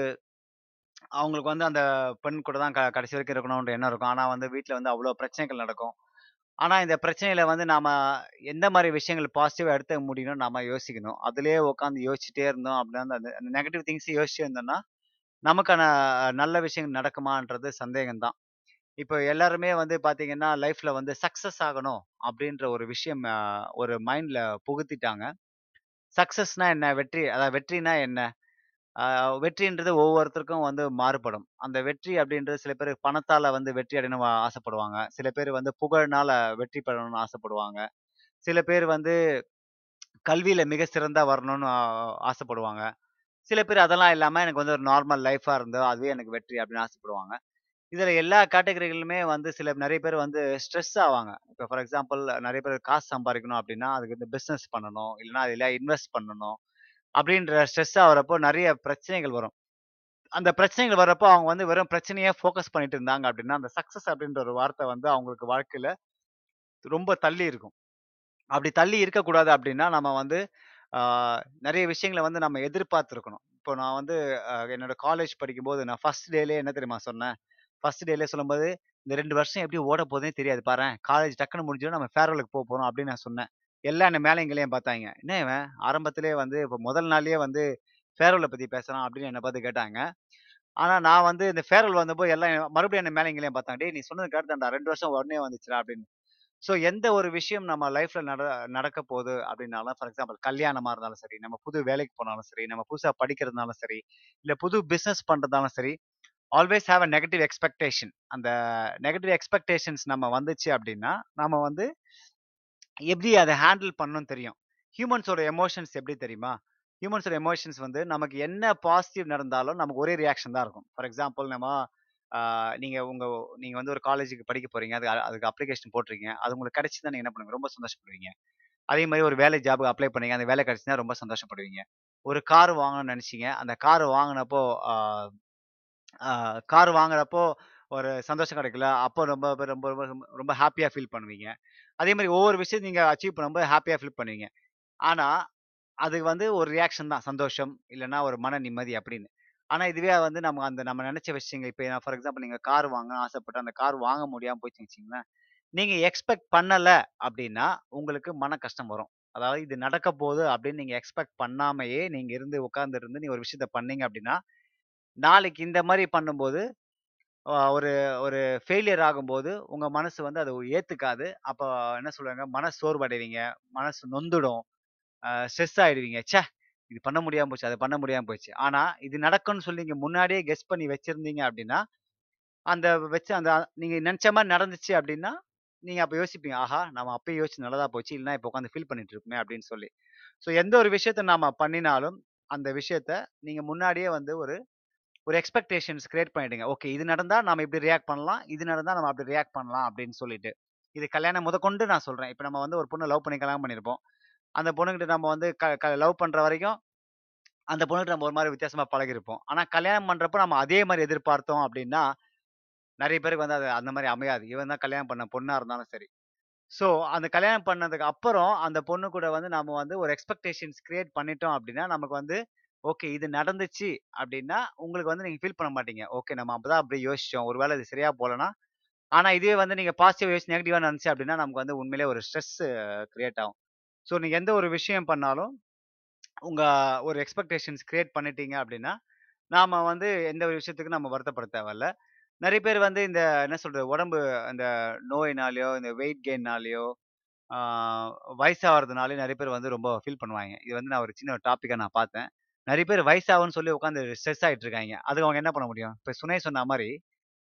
அவங்களுக்கு வந்து அந்த பெண் கூட தான் க கடைசி வரைக்கும் இருக்கணும்ன்ற எண்ணம் இருக்கும். ஆனால் வந்து வீட்டில் வந்து அவ்வளோ பிரச்சனைகள் நடக்கும். ஆனால் இந்த பிரச்சனையில வந்து நாம எந்த மாதிரி விஷயங்கள் பாசிட்டிவாக எடுத்துக்க முடியும்னு நாம யோசிக்கணும். அதுலேயே உட்காந்து யோசிச்சுட்டே இருந்தோம் அப்படின்னா, அந்த நெகட்டிவ் திங்க்ஸ் யோசிச்சு இருந்தோம்னா, நமக்கான நல்ல விஷயங்கள் நடக்குமான்றது சந்தேகம்தான் இப்போ எல்லாருமே வந்து பார்த்தீங்கன்னா, லைஃப்ல வந்து சக்சஸ் ஆகணும் அப்படின்ற ஒரு விஷயம் ஒரு மைண்ட்ல புகுத்திட்டாங்க. சக்ஸஸ்னா என்ன? வெற்றி அதாவது வெற்றினா என்ன? வெற்றின்றது ஒவ்வொருத்தருக்கும் வந்து மாறுபடும். அந்த வெற்றி அப்படின்றது சில பேர் பணத்தால் வந்து வெற்றி அடையணும் ஆசைப்படுவாங்க. சில பேர் வந்து புகழ்னால வெற்றி பெறணும்னு ஆசைப்படுவாங்க. சில பேர் வந்து கல்வியில மிக சிறந்தா வரணும்னு ஆசைப்படுவாங்க. சில பேர் அதெல்லாம் இல்லாம எனக்கு வந்து ஒரு நார்மல் லைஃபா இருந்தோ அதுவே எனக்கு வெற்றி அப்படின்னு ஆசைப்படுவாங்க. இதுல எல்லா கேட்டகரிகளுமே வந்து சில நிறைய பேர் வந்து ஸ்ட்ரெஸ் ஆவாங்க. இப்போ ஃபார் எக்ஸாம்பிள் நிறைய பேர் காசு சம்பாதிக்கணும் அப்படின்னா, அதுக்கு வந்து பிஸ்னஸ் பண்ணணும். இல்லைனா அதில் இன்வெஸ்ட் பண்ணணும். அப்படின்ற ஸ்ட்ரெஸ் ஆகிறப்போ நிறைய பிரச்சனைகள் வரும். அந்த பிரச்சனைகள் வர்றப்போ அவங்க வந்து வெறும் பிரச்சனையே ஃபோக்கஸ் பண்ணிட்டு இருந்தாங்க அப்படின்னா, அந்த சக்சஸ் அப்படின்ற ஒரு வார்த்தை வந்து அவங்களுக்கு வாழ்க்கையில ரொம்ப தள்ளி இருக்கும். அப்படி தள்ளி இருக்கக்கூடாது அப்படின்னா, நம்ம வந்து நிறைய விஷயங்களை வந்து நம்ம எதிர்பார்த்துருக்கணும் இப்போ நான் வந்து என்னோட காலேஜ் படிக்கும்போது நான் ஃபர்ஸ்ட் டேலே என்ன தெரியுமா சொன்னேன்? ஃபர்ஸ்ட் டேலே சொல்லும்போது, "இந்த ரெண்டு வருஷம் எப்படி ஓட போதுன்னே தெரியாது பாரு காலேஜ் டக்குனு முடிஞ்சிடும். நம்ம ஃபேர்வெலுக்கு போக போகிறோம் அப்படின்னு நான் சொன்னேன். எல்லாம் என்ன மேலைங்களையும் பார்த்தாங்க "என்ன இவன் வந்து இப்போ முதல் நாள்லயே வந்து ஃபேர்வெல பற்றி பேசுகிறான் அப்படின்னு என்னை பார்த்து கேட்டாங்க. ஆனால் நான் வந்து இந்த ஃபேர்வெல் வந்தப்போ எல்லாம் மறுபடியும் என்ன மேலைங்களையும் பார்த்தாங்க. "டேய் நீ சொன்னது கரெக்ட் தான்டா. 2 வருஷம் உடனே வந்துச்சுடா" அப்படின்னு. ஸோ எந்த ஒரு விஷயம் நம்ம லைஃப்ல நட நடக்க போகுது அப்படின்னாலும், ஃபார் எக்ஸாம்பிள் கல்யாணமா இருந்தாலும் சரி, நம்ம புது வேலைக்கு போனாலும் சரி, நம்ம புதுசாக படிக்கிறதுனாலும் சரி, இல்லை புது பிஸ்னஸ் பண்ணுறதாலும் சரி, always have a negative expectation. அந்த நெகட்டிவ் எக்ஸ்பெக்டேஷன்ஸ் நம்ம வந்துச்சு அப்படின்னா, நம்ம வந்து எப்படி அதை ஹேண்டில் பண்ணணும்னு தெரியும். ஹியூமன்ஸோட எமோஷன்ஸ் எப்படி தெரியுமா? ஹியூமன்ஸோட எமோஷன்ஸ் வந்து நமக்கு என்ன பாசிட்டிவ் நடந்தாலும் நமக்கு ஒரே ரியாக்ஷன் தான் இருக்கும். ஃபார் எக்ஸாம்பிள் நம்ம நீங்கள் உங்கள் நீங்கள் வந்து ஒரு காலேஜுக்கு படிக்க போகிறீங்க அது அதுக்கு அப்ளிகேஷன் போட்டிருக்கீங்க. அது உங்களுக்கு கிடைச்சி தான் நீங்கள் என்ன பண்ணுவீங்க? ரொம்ப சந்தோஷப்படுவீங்க. அதே மாதிரி ஒரு வேலை ஜாபுக்கு அப்ளை பண்ணீங்க. அந்த வேலை கிடைச்சுதுன்னா ரொம்ப சந்தோஷப்படுவீங்க. ஒரு கார் வாங்கணும்னு நினச்சிங்க அந்த கார் வாங்கினப்போ கார் வாங்குறப்போ ஒரு சந்தோஷம் கிடைக்கல அப்போ ரொம்ப ரொம்ப ரொம்ப ரொம்ப ரொம்ப ஃபீல் பண்ணுவீங்க. அதே மாதிரி ஒவ்வொரு விஷயம் நீங்கள் அச்சீவ் பண்ணும்போது ஹாப்பியாக ஃபீல் பண்ணுவீங்க. ஆனால் அது வந்து ஒரு ரியாக்ஷன் தான். சந்தோஷம், இல்லைன்னா ஒரு மன நிம்மதி அப்படின்னு. ஆனால் இதுவே வந்து நம்ம அந்த நம்ம நினச்ச விஷயங்கள் இப்போ நான் ஃபார் எக்ஸாம்பிள் நீங்கள் கார் வாங்கணும்னு ஆசைப்பட்டு அந்த கார் வாங்க முடியாமல் போச்சுன்னு வச்சுக்கங்களேன். நீங்கள் எக்ஸ்பெக்ட் பண்ணலை அப்படின்னா, உங்களுக்கு மன கஷ்டம் வரும். அதாவது இது நடக்க போகுது அப்படின்னு நீங்கள் எக்ஸ்பெக்ட் பண்ணாமையே நீங்கள் இருந்து உட்காந்துருந்து நீ ஒரு விஷயத்த பண்ணீங்க அப்படின்னா, நாளைக்கு இந்த மாதிரி பண்ணும்போது ஒரு ஒரு ஃபெயிலியர் ஆகும்போது உங்க மனசு வந்து அதை ஏத்துக்காது. அப்போ என்ன சொல்லுவாங்க, மன சோர்வடைவீங்க. மனசு நொந்துடும். ஸ்ட்ரெஸ் ஆயிடுவீங்க. ச்சே! இது பண்ண முடியாம போச்சு. அது பண்ண முடியாம போச்சு. ஆனா, இது நடக்கும்னு சொல்லி நீங்க முன்னாடியே கெஸ் பண்ணி வச்சிருந்தீங்க அப்படின்னா அந்த வச்சு அந்த நீங்க நினச்ச மாதிரி நடந்துச்சு அப்படின்னா நீங்க அப்ப யோசிப்பீங்க. ஆஹா! நம்ம அப்பயே யோசிச்சு நல்லதா போச்சு. இல்லைன்னா இப்போ உட்காந்து ஃபீல் பண்ணிட்டு இருப்போமே அப்படின்னு சொல்லி. ஸோ எந்த ஒரு விஷயத்த நாம பண்ணினாலும், அந்த விஷயத்த நீங்க முன்னாடியே வந்து ஒரு ஒரு எக்ஸ்பெக்டேஷன்ஸ் கிரியேட் பண்ணிடுங்க. ஓகே இது நடந்தால் நம்ம இப்படி ரியாக்ட் பண்ணலாம். இது நடந்தால் நம்ம அப்படி ரியாக்ட் பண்ணலாம் அப்படின்னு சொல்லிட்டு. இது கல்யாணம் முதற்கொண்டு நான் சொல்கிறேன் இப்போ நம்ம வந்து ஒரு பொண்ணு லவ் பண்ணி கல்யாணம் பண்ணியிருப்போம். அந்த பொண்ணுக்கிட்ட நம்ம வந்து க க லவ் பண்ணுற வரைக்கும், அந்த பொண்ணுகிட்ட நம்ம ஒரு மாதிரி வித்தியாசமாக பழகிருப்போம் ஆனால் கல்யாணம் பண்ணுறப்போ நம்ம அதே மாதிரி எதிர்பார்த்தோம் அப்படின்னா, நிறைய பேருக்கு வந்து அது அந்த மாதிரி அமையாது. இவன் தான் கல்யாணம் பண்ண பொண்ணாக இருந்தாலும் சரி. ஸோ அந்த கல்யாணம் பண்ணதுக்கு அப்புறம், அந்த பொண்ணு கூட வந்து நம்ம வந்து ஒரு எக்ஸ்பெக்டேஷன்ஸ் கிரியேட் பண்ணிட்டோம் அப்படின்னா, நமக்கு வந்து ஓகே இது நடந்துச்சு அப்படின்னா, உங்களுக்கு வந்து நீங்கள் ஃபீல் பண்ண மாட்டீங்க. ஓகே நம்ம அப்போ தான் அப்படி யோசிச்சோம். ஒரு வேளை இது சரியாக போகலன்னா ஆனால் இதுவே வந்து நீங்கள் பாசிட்டிவ் யோசிச்சு நெகட்டிவாக நடந்துச்சு அப்படின்னா, நமக்கு வந்து உண்மையிலே ஒரு ஸ்ட்ரெஸ் கிரியேட் ஆகும். ஸோ நீங்கள் எந்த ஒரு விஷயம் பண்ணாலும், உங்கள் ஒரு எக்ஸ்பெக்டேஷன்ஸ் கிரியேட் பண்ணிட்டீங்க அப்படின்னா, நாம் வந்து எந்த ஒரு விஷயத்துக்கும் நம்ம வருத்தப்பட தேவையில்ல. நிறைய பேர் வந்து இந்த என்ன சொல்கிறது உடம்பு அந்த நோயினாலேயோ இந்த வெயிட் கெயின்னாலேயோ வயசாகிறதுனாலே நிறைய பேர் வந்து ரொம்ப ஃபீல் பண்ணுவாங்க இது வந்து நான் ஒரு சின்ன ஒரு டாப்பிக்காக நான் பார்த்தேன். நிறைய பேர் வயசாகும்னு சொல்லி உட்காந்து ஸ்ட்ரெஸ் ஆயிட்டு இருக்காங்க அதுக்கு அவங்க என்ன பண்ண முடியும்? இப்போ சுனை சொன்ன மாதிரி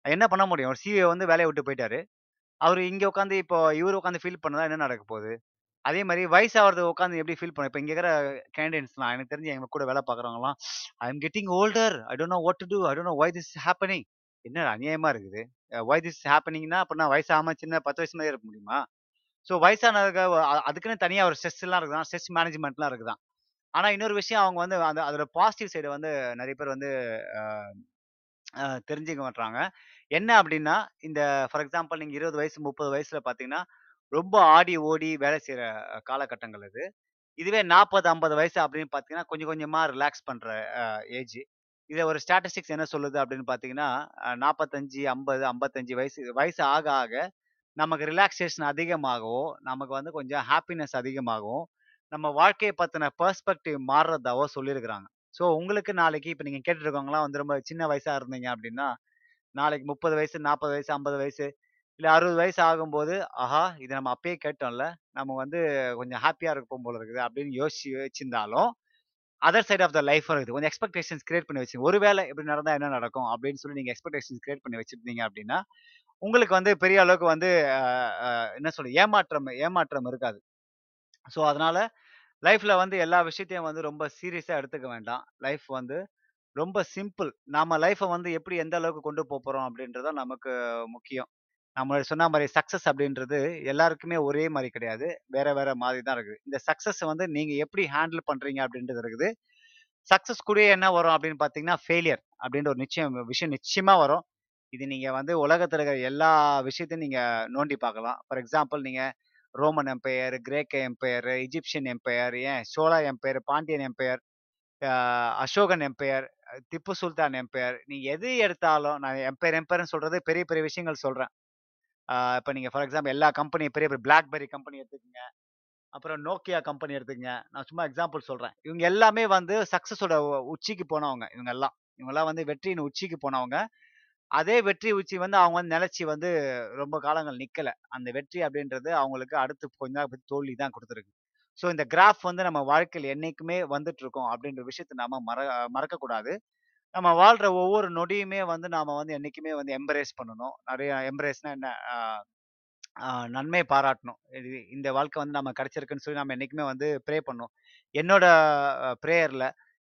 என்ன பண்ண முடியும்? ஒரு சிஏ வந்து வேலையை விட்டு போயிட்டாரு. அவர் இங்கே உட்காந்து இப்போ இவரு உட்காந்து ஃபீல் பண்ணதா என்ன நடக்க போகுது? அதே மாதிரி வயசாகிறது உட்காந்து எப்படி ஃபீல் பண்ண இப்போ இங்கே இருக்கிற கேண்டிடேட்ஸ்லாம் எனக்கு தெரிஞ்சு எங்க கூட வேலை பார்க்குறவங்களாம் I am getting older. I don't know what to do. I don't know why this happening. என்ன அநியாயமா இருக்குது ஒய் திஸ் ஹேப்பனிங்னா அப்ப நான் வயசாகாம சின்ன பத்து வயசு மாதிரி இருக்க முடியுமா ஸோ வயசானதுக்கு அதுக்குன்னு தனியாக ஒரு ஸ்ட்ரெஸ் எல்லாம் இருக்குதான் ஸ்ட்ரெஸ் மேனேஜ்மெண்ட்லாம் இருக்குதான் ஆனா இன்னொரு விஷயம் அவங்க வந்து அந்த அதோட பாசிட்டிவ் சைடு வந்து நிறைய பேர் வந்து தெரிஞ்சுக்க மாட்டாங்க என்ன அப்படின்னா இந்த ஃபார் எக்ஸாம்பிள் நீங்க இருபது வயசு முப்பது வயசுல பாத்தீங்கன்னா ரொம்ப ஆடி ஓடி வேலை செய்யற காலகட்டங்கள் இது இதுவே நாற்பது ஐம்பது வயசு அப்படின்னு பார்த்தீங்கன்னா கொஞ்சம் கொஞ்சமாக ரிலாக்ஸ் பண்ணுற ஏஜ் இதை ஒரு ஸ்டாட்டிஸ்டிக்ஸ் என்ன சொல்லுது அப்படின்னு பார்த்தீங்கன்னா நாற்பத்தஞ்சு ஐம்பது ஐம்பத்தஞ்சு வயசு வயசு ஆக ஆக நமக்கு ரிலாக்ஸேஷன் அதிகமாகவும் நமக்கு வந்து கொஞ்சம் ஹாப்பினஸ் அதிகமாகவும் நம்ம வாழ்க்கையை பற்றின பெர்ஸ்பெக்டிவ் மாறுறதாவோ சொல்லியிருக்கிறாங்க ஸோ உங்களுக்கு நாளைக்கு இப்போ நீங்கள் கேட்டுருக்கவங்களாம் வந்து ரொம்ப சின்ன வயசாக இருந்தீங்க அப்படின்னா நாளைக்கு முப்பது வயசு நாற்பது வயசு ஐம்பது வயசு இல்லை அறுபது வயசு ஆகும்போது ஆஹா இதை நம்ம அப்பயே கேட்டோம்ல நம்ம வந்து கொஞ்சம் ஹாப்பியாக இருப்போம் போல இருக்குது அப்படின்னு யோசிச்சு வச்சிருந்தாலும் other side of the life இருக்குது. கொஞ்சம் எக்ஸ்பெக்டேஷன்ஸ் கிரியேட் பண்ணி வச்சு ஒருவேளை இப்படி நடந்தால் என்ன நடக்கும்? அப்படின்னு சொல்லி நீங்கள் எக்ஸ்பெக்டேஷன்ஸ் கிரியேட் பண்ணி வச்சிருந்தீங்க அப்படின்னா உங்களுக்கு வந்து பெரிய அளவுக்கு வந்து என்ன சொல்ல ஏமாற்றம் ஏமாற்றம் இருக்காது. ஸோ அதனால் லைஃப்பில் வந்து எல்லா விஷயத்தையும் வந்து ரொம்ப சீரியஸாக எடுத்துக்க வேண்டாம். லைஃப் வந்து ரொம்ப சிம்பிள். நாம லைஃப்பை வந்து எப்படி எந்த அளவுக்கு கொண்டு போக போறோம் அப்படின்றத நமக்கு முக்கியம். நம்ம சொன்ன மாதிரி சக்சஸ் அப்படின்றது எல்லாருக்குமே ஒரே மாதிரி கிடையாது. வேற வேற மாதிரி தான் இருக்குது. இந்த சக்ஸஸ் வந்து நீங்கள் எப்படி ஹேண்டில் பண்ணுறீங்க அப்படின்றது இருக்குது. சக்ஸஸ் கூட என்ன வரும் அப்படின்னு பார்த்தீங்கன்னா ஃபெயிலியர் அப்படின்ற ஒரு நிச்சயம் விஷயம் நிச்சயமாக வரும். இது நீங்கள் வந்து உலகத்தில் இருக்கிற எல்லா விஷயத்தையும் நீங்கள் நோண்டி பார்க்கலாம். ஃபார் எக்ஸாம்பிள் நீங்கள் ரோமன் எம்பையர் கிரேக்க எம்பையர் இஜிப்சியன் எம்பையர் ஏன்? Chola empire Pandyan empire Asokan empire Tipu Sultan empire நீ எது எடுத்தாலும் நான் எம்பையர் எம்பையர்னு சொல்றது பெரிய பெரிய விஷயங்கள் சொல்றேன். இப்போ நீங்க ஃபார் எக்ஸாம்பிள் எல்லா கம்பெனியும் பெரிய பெரிய பிளாக்பெரி கம்பெனி எடுத்துக்கோங்க. அப்புறம் நோக்கியா கம்பெனி எடுத்துக்கங்க. நான் சும்மா எக்ஸாம்பிள் சொல்றேன். இவங்க எல்லாமே வந்து சக்சஸோட உச்சிக்கு போனவங்க. இவங்க எல்லாம். இவங்க எல்லாம் வந்து வெற்றியின் உச்சிக்கு போனவங்க. அதே வெற்றி உச்சி வந்து அவங்க வந்து நிலச்சி வந்து ரொம்ப காலங்கள் நிற்கலை அந்த வெற்றி அப்படின்றது அவங்களுக்கு அடுத்து கொஞ்ச நாள் தோல்வி தான் கொடுத்துருக்கு. ஸோ இந்த கிராஃப் வந்து நம்ம வாழ்க்கையில் என்னைக்குமே வந்துட்டு இருக்கோம் அப்படின்ற விஷயத்த நாம மற மறக்கக்கூடாது. நம்ம வாழ்ற ஒவ்வொரு நொடியுமே வந்து நாம வந்து என்றைக்குமே வந்து எம்பரேஸ் பண்ணணும். நிறைய எம்பரேஸ்னா என்ன? நன்மை பாராட்டணும். இது இந்த வாழ்க்கை வந்து நம்ம கிடைச்சிருக்குன்னு சொல்லி நம்ம என்றைக்குமே வந்து ப்ரே பண்ணணும். என்னோட ப்ரேயரில்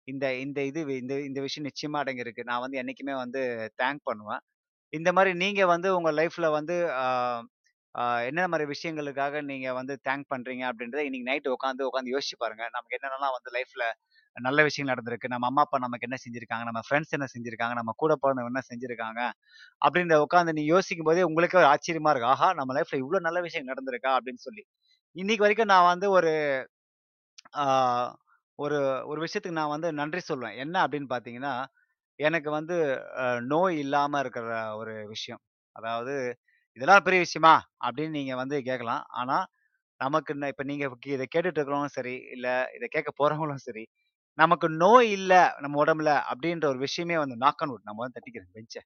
இந்த இந்த இது இந்த இந்த விஷயம் நிச்சயமா அடங்கியிருக்கு. நான் வந்து என்னைக்குமே வந்து தேங்க் பண்ணுவேன். இந்த மாதிரி நீங்க வந்து உங்க லைஃப்ல வந்து ஆஹ் ஆஹ் என்னென்ன மாதிரி விஷயங்களுக்காக நீங்க வந்து தேங்க் பண்றீங்க அப்படின்றத இன்னைக்கு நைட் உட்காந்து உட்காந்து யோசிச்சு பாருங்க. நமக்கு என்னென்னலாம் வந்து லைஃப்ல நல்ல விஷயங்கள் நடந்திருக்கு. நம்ம அம்மா அப்பா நமக்கு என்ன செஞ்சிருக்காங்க? நம்ம ஃப்ரெண்ட்ஸ் என்ன செஞ்சிருக்காங்க? நம்ம கூட பிறந்தவங்க என்ன செஞ்சிருக்காங்க? அப்படின்ற உட்காந்து நீ யோசிக்கும் போதே உங்களுக்கே ஒரு ஆச்சரியமா இருக்கு ஆஹா! நம்ம லைஃப்ல இவ்வளவு நல்ல விஷயம் நடந்திருக்கா? அப்படின்னு சொல்லி. இன்னைக்கு வரைக்கும் நான் வந்து ஒரு ஆஹ் ஒரு ஒரு விஷயத்துக்கு நான் வந்து நன்றி சொல்லுவேன் என்ன அப்படின்னு பார்த்தீங்கன்னா எனக்கு வந்து நோய் இல்லாம இருக்கிற ஒரு விஷயம். அதாவது இதெல்லாம் பெரிய விஷயமா? அப்படின்னு நீங்க வந்து கேட்கலாம். ஆனா நமக்கு என்ன- இப்ப நீங்க இதை கேட்டுட்டு இருக்கிறவங்களும் சரி இல்ல இதை கேட்க போறவங்களும் சரி நமக்கு நோய் இல்ல நம்ம உடம்புல அப்படின்ற ஒரு விஷயமே வந்து நாக் நம்ம வந்து தட்டிக்கிறோம் பெஞ்ச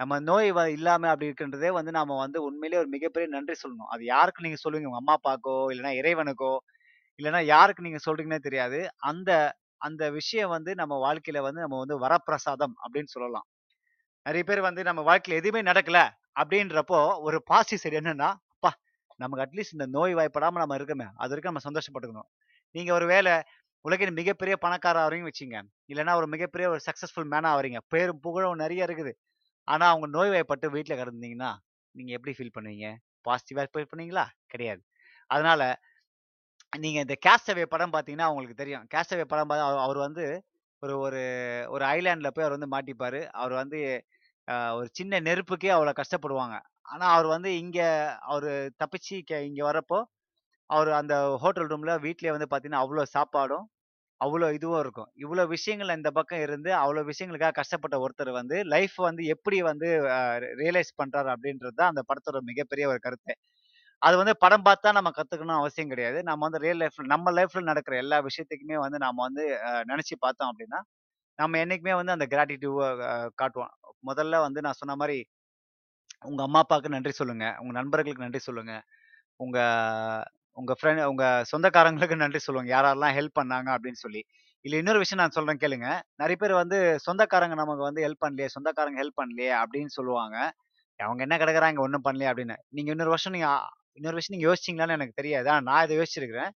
நம்ம நோய் வ- இல்லாம அப்படி இருக்கின்றதே வந்து நாம வந்து உண்மையிலேயே ஒரு மிகப்பெரிய நன்றி சொல்லணும். அது யாருக்கு நீங்க சொல்லுவீங்க? உங்க அம்மா அப்பாக்கோ இல்லைன்னா இறைவனுக்கோ இல்லைன்னா யாருக்கு நீங்க சொல்றீங்கன்னே தெரியாது. அந்த அந்த விஷயம் வந்து நம்ம வாழ்க்கையில வந்து நம்ம வந்து வரப்பிரசாதம் அப்படின்னு சொல்லலாம். நிறைய பேர் வந்து நம்ம வாழ்க்கையில எதுவுமே நடக்கல அப்படின்றப்போ ஒரு பாசிட்டிவ் சைடு என்னன்னா அப்பா நமக்கு அட்லீஸ்ட் இந்த நோய் வாய்ப்படாம நம்ம இருக்கமே அது வரைக்கும் நம்ம சந்தோஷப்பட்டுக்கணும். நீங்க ஒரு வேளை உலகின் மிகப்பெரிய பணக்கார ஆகிறீங்க வச்சுங்க. இல்லைன்னா ஒரு மிகப்பெரிய ஒரு சக்சஸ்ஃபுல் மேனா ஆகிறீங்க பேரும் புகழும் நிறைய இருக்குது. ஆனா அவங்க நோய் வாய்ப்பட்டு வீட்டில் கிடந்தீங்கன்னா நீங்க எப்படி ஃபீல் பண்ணுவீங்க? பாசிட்டிவா ஃபீல் பண்ணுவீங்களா? கிடையாது. அதனால நீங்க இந்த கேஸ்டவே படம் பாத்தீங்கன்னா உங்களுக்கு தெரியும். கேஸ்டவே படம் பார்த்தா அவர் அவர் வந்து ஒரு ஒரு ஒரு ஐலாண்ட்ல போய் அவர் வந்து மாட்டிப்பாரு. அவர் வந்து ஒரு சின்ன நெருப்புக்கே அவ்வளோ கஷ்டப்படுவாங்க. ஆனா அவர் வந்து இங்க அவர் தப்பிச்சு கே- இங்க வரப்போ அவர் அந்த ஹோட்டல் ரூம்ல வீட்லயே வந்து பாத்தீங்கன்னா அவ்வளோ சாப்பாடும் அவ்வளோ இதுவும் இருக்கும். இவ்வளோ விஷயங்கள் இந்த பக்கம் இருந்து அவ்வளோ விஷயங்களுக்காக கஷ்டப்பட்ட ஒருத்தர் வந்து லைஃப் வந்து எப்படி வந்து ரியலைஸ் பண்றாரு அப்படின்றது தான் அந்த படத்தோட மிகப்பெரிய ஒரு கருத்து. அது வந்து படம் பார்த்தா நம்ம கத்துக்கணும் அவசியம் கிடையாது. நம்ம வந்து ரியல் லைஃப்ல நம்ம லைஃப்ல நடக்கிற எல்லா விஷயத்துக்குமே வந்து நாம வந்து நினச்சி நினைச்சு பார்த்தோம் அப்படின்னா நம்ம என்னைக்குமே வந்து அந்த கிராட்டிடியூவை காட்டுவோம். முதல்ல வந்து நான் சொன்ன மாதிரி உங்க அம்மா அப்பாவுக்கு நன்றி சொல்லுங்க. உங்க நண்பர்களுக்கு நன்றி சொல்லுங்க. உங்க உங்க ஃப்ரெண்ட் உங்க சொந்தக்காரங்களுக்கு நன்றி சொல்லுவாங்க யாரெல்லாம் ஹெல்ப் பண்ணாங்க அப்படின்னு சொல்லி. இல்ல இன்னொரு விஷயம் நான் சொல்றேன் கேளுங்க. நிறைய பேர் வந்து சொந்தக்காரங்க நமக்கு வந்து ஹெல்ப் பண்ணலையே சொந்தக்காரங்க ஹெல்ப் பண்ணலையே அப்படின்னு சொல்லுவாங்க. அவங்க என்ன கிடக்குறாங்க ஒன்றும் பண்ணலையே அப்படின்னு. நீங்க இன்னொரு வருஷம் நீங்க இன்னொரு விஷயம் நீங்க யோசிச்சிங்களான்னு எனக்கு தெரியாது. ஆனா நான் இதை யோசிச்சிருக்கிறேன்.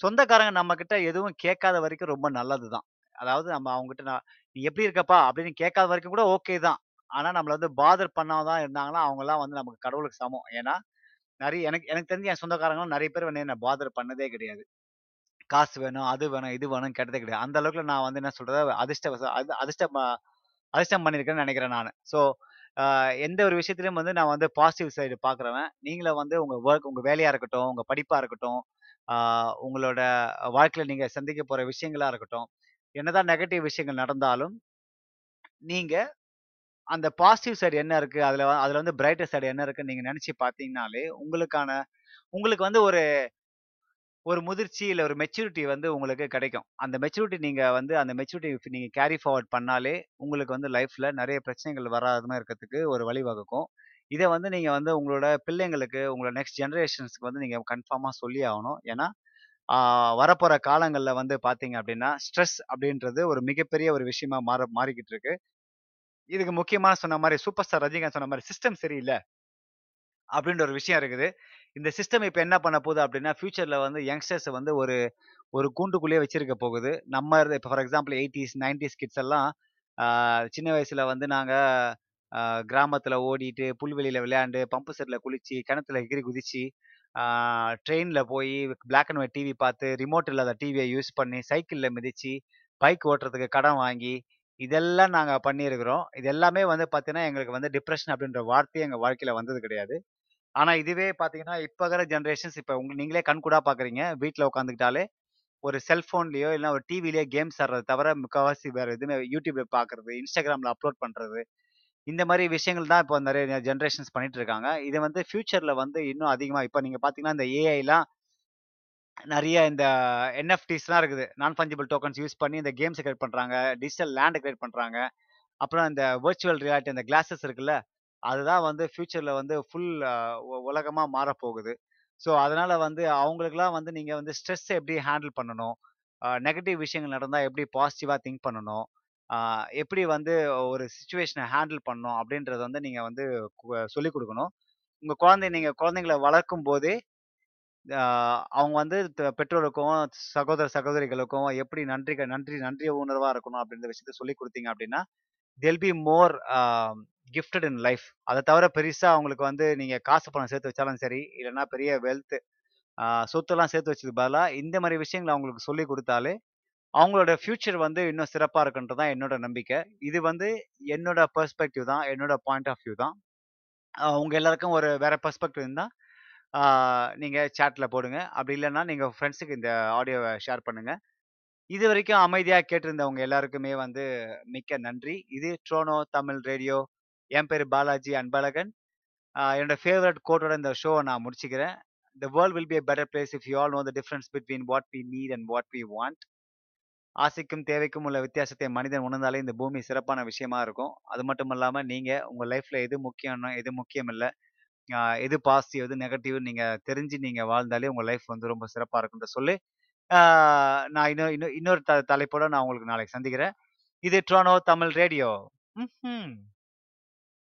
சொந்தக்காரங்க நம்ம கிட்ட எதுவும் கேட்காத வரைக்கும் ரொம்ப நல்லதுதான். அதாவது நம்ம அவங்ககிட்ட நான் நீ எப்படி இருக்கப்பா? அப்படின்னு கேட்காத வரைக்கும் கூட ஓகே தான். ஆனா நம்மள வந்து பாதர் பண்ணாம தான் இருந்தாங்கன்னா அவங்கலாம் வந்து நமக்கு கடவுளுக்கு சமம். ஏன்னா நிறைய எனக்கு எனக்கு தெரிஞ்சு என் சொந்தக்காரங்களும் நிறைய பேர் வந்து என்ன பாதர் பண்ணதே கிடையாது. காசு வேணும் அது வேணும் இது வேணும் கேட்டதே கிடையாது. அந்த அளவுக்கு நான் வந்து என்ன சொல்றது அதிர்ஷ்ட அதிர்ஷ்டம் அதிர்ஷ்டம் பண்ணியிருக்கேன்னு நினைக்கிறேன் நான். ஸோ எந்த ஒரு விஷயத்துலையும் வந்து நான் வந்து பாசிட்டிவ் சைடு பார்க்குறவன். நீங்களும் வந்து உங்கள் ஒர்க் உங்கள் வேலையாக இருக்கட்டும் உங்கள் படிப்பாக இருக்கட்டும் உங்களோட வாழ்க்கையில் நீங்கள் சந்திக்க போகிற விஷயங்களாக இருக்கட்டும் என்னதான் நெகட்டிவ் விஷயங்கள் நடந்தாலும் நீங்கள் அந்த பாசிட்டிவ் சைடு என்ன இருக்குது அதில் அதில் வந்து பிரைட்டர் சைடு என்ன இருக்குன்னு நீங்கள் நினச்சி பார்த்தீங்கனாலே உங்களுக்கான உங்களுக்கு வந்து ஒரு ஒரு முதிர்ச்சி இல்லை ஒரு மெச்சூரிட்டி வந்து உங்களுக்கு கிடைக்கும். அந்த மெச்சூரிட்டி நீங்கள் வந்து அந்த மெச்சூரிட்டி நீங்கள் கேரி ஃபார்வர்ட் பண்ணாலே உங்களுக்கு வந்து லைஃப்பில் நிறைய பிரச்சனைகள் வராதமாக இருக்கிறதுக்கு ஒரு வழிவகுக்கும் இதை வந்து நீங்கள் வந்து உங்களோட பிள்ளைங்களுக்கு உங்களோட நெக்ஸ்ட் ஜென்ரேஷன்ஸ்க்கு வந்து நீங்கள் கன்ஃபார்மாக சொல்லி ஆகணும். ஏன்னா வரப்போகிற காலங்களில் வந்து பார்த்தீங்க அப்படின்னா ஸ்ட்ரெஸ் அப்படின்றது ஒரு மிகப்பெரிய ஒரு விஷயமா மாற மாறிக்கிட்டு இருக்கு. இதுக்கு முக்கியமான சொன்ன மாதிரி சூப்பர் ஸ்டார் ரஜினிகாந்த் சொன்ன மாதிரி சிஸ்டம் சரியில்லை. அப்படின்ற ஒரு விஷயம் இருக்குது. இந்த சிஸ்டம் இப்போ என்ன பண்ண போகுது அப்படின்னா ஃபியூச்சரில் வந்து யங்ஸ்டர்ஸ் வந்து ஒரு ஒரு கூண்டுக்குள்ளேயே வச்சிருக்க போகுது. நம்ம இப்போ for example eighties nineties kids எல்லாம் சின்ன வயசில் வந்து நாங்கள் கிராமத்தில் ஓடிட்டு புல்வெளியில் விளையாண்டு பம்பு செட்டில் குளித்து கிணத்துல எகிரி குதிச்சு ட்ரெயினில் போய் பிளாக் அண்ட் ஒயிட் டிவி பார்த்து ரிமோட் இல்லாத டிவியை யூஸ் பண்ணி சைக்கிளில் மிதித்து பைக் ஓட்டுறதுக்கு கடன் வாங்கி இதெல்லாம் நாங்கள் பண்ணியிருக்கிறோம். இது எல்லாமே வந்து பார்த்தீங்கன்னா எங்களுக்கு வந்து டிப்ரெஷன் அப்படின்ற வார்த்தையே எங்கள் வாழ்க்கையில் வந்தது கிடையாது. ஆனா இதுவே பாத்தீங்கன்னா இப்ப இருக்கிற ஜென்ரேஷன்ஸ் இப்ப உங்க நீங்களே கண்கூடா பாக்குறீங்க. வீட்டில் உட்காந்துக்கிட்டாலே ஒரு செல்போன்லயோ இல்ல ஒரு டிவிலயோ கேம்ஸ் ஆடுறது தவிர முக்கால்வாசி வேற எதுவுமே யூடியூப்ல பாக்குறது இன்ஸ்டாகிராம்ல அப்லோட் பண்றது இந்த மாதிரி விஷயங்கள் தான் இப்போ நிறைய ஜென்ரேஷன்ஸ் பண்ணிட்டு இருக்காங்க. இது வந்து ஃபியூச்சர்ல வந்து இன்னும் அதிகமா இப்போ நீங்க பாத்தீங்கன்னா இந்த ஏஐலாம் நிறைய இந்த என்எஃப்டிஸ்லாம் இருக்குது. நான் ஃபஞ்சிபிள் டோக்கன்ஸ் யூஸ் பண்ணி இந்த கேம்ஸ் கிரியேட் பண்றாங்க டிஜிட்டல் லேண்ட் கிரியேட் பண்றாங்க. அப்புறம் இந்த வர்ச்சுவல் ரியாலிட்டி அந்த கிளாஸஸ் இருக்குல்ல அதுதான் வந்து ஃப்யூச்சரில் வந்து ஃபுல் உலகமாக மாறப் போகுது ஸோ அதனால் வந்து அவங்களுக்குலாம் வந்து நீங்கள் வந்து ஸ்ட்ரெஸ்ஸை எப்படி ஹேண்டில் பண்ணணும்? நெகட்டிவ் விஷயங்கள் நடந்தால் எப்படி பாசிட்டிவாக திங்க் பண்ணணும்? எப்படி வந்து ஒரு சுச்சுவேஷனை ஹேண்டில் பண்ணணும்? அப்படின்றத வந்து நீங்கள் வந்து சொல்லிக் கொடுக்கணும். உங்கள் குழந்தை நீங்கள் குழந்தைங்களை வளர்க்கும் போதே அவங்க வந்து பெற்றோருக்கும் சகோதர சகோதரிகளுக்கும் எப்படி நன்றி நன்றி நன்றி உணர்வாக இருக்கணும் அப்படின்ற விஷயத்த சொல்லி கொடுத்தீங்க அப்படின்னா they'll be more gifted in life அதை தவிர பெருசாக அவங்களுக்கு வந்து நீங்கள் காசு பணம் சேர்த்து வச்சாலும் சரி இல்லைன்னா பெரிய வெல்த்து சொத்தெல்லாம் சேர்த்து வச்சதுக்கு பதிலாக இந்த மாதிரி விஷயங்களை அவங்களுக்கு சொல்லி கொடுத்தாலே அவங்களோட ஃப்யூச்சர் வந்து இன்னும் சிறப்பாக இருக்குன்றது தான் என்னோட நம்பிக்கை. இது வந்து என்னோட பெர்ஸ்பெக்டிவ் தான் என்னோட பாயிண்ட் ஆஃப் வியூ தான். உங்கள் எல்லாருக்கும் ஒரு வேற பெர்ஸ்பெக்டிவ் இருந்தால் நீங்கள் சேட்டில் போடுங்க. அப்படி இல்லைன்னா நீங்கள் ஃப்ரெண்ட்ஸுக்கு இந்த ஆடியோவை ஷேர் பண்ணுங்கள் இது வரைக்கும் அமைதியாக கேட்டிருந்தவங்க எல்லாருக்குமே வந்து மிக்க நன்றி. இது ட்ரோனோ தமிழ் ரேடியோ என் பேர் பாலாஜி அன்பழகன். என்னோட ஃபேவரட் கோட்டோட இந்த ஷோவை நான் முடிச்சுக்கிறேன். The world will be a better place if you all know the difference between what we need and what we want ஆசைக்கும் தேவைக்கும் உள்ள வித்தியாசத்தை மனிதன் உணர்ந்தாலே இந்த பூமி சிறப்பான விஷயமா இருக்கும். அது மட்டும் இல்லாமல் நீங்கள் உங்கள் லைஃப்பில் எது முக்கியம்னா எது முக்கியம் இல்லை எது பாசிட்டிவ் எது நெகட்டிவ் நீங்கள் தெரிஞ்சு நீங்கள் வாழ்ந்தாலே உங்கள் லைஃப் வந்து ரொம்ப சிறப்பாக இருக்குன்ற சொல்லி நான் இன்னொரு இன்னொரு இன்னொரு த- தலைப்போட நான் உங்களுக்கு நாளைக்கு சந்திக்கிறேன். இது ட்ரோனோ தமிழ் ரேடியோ ம்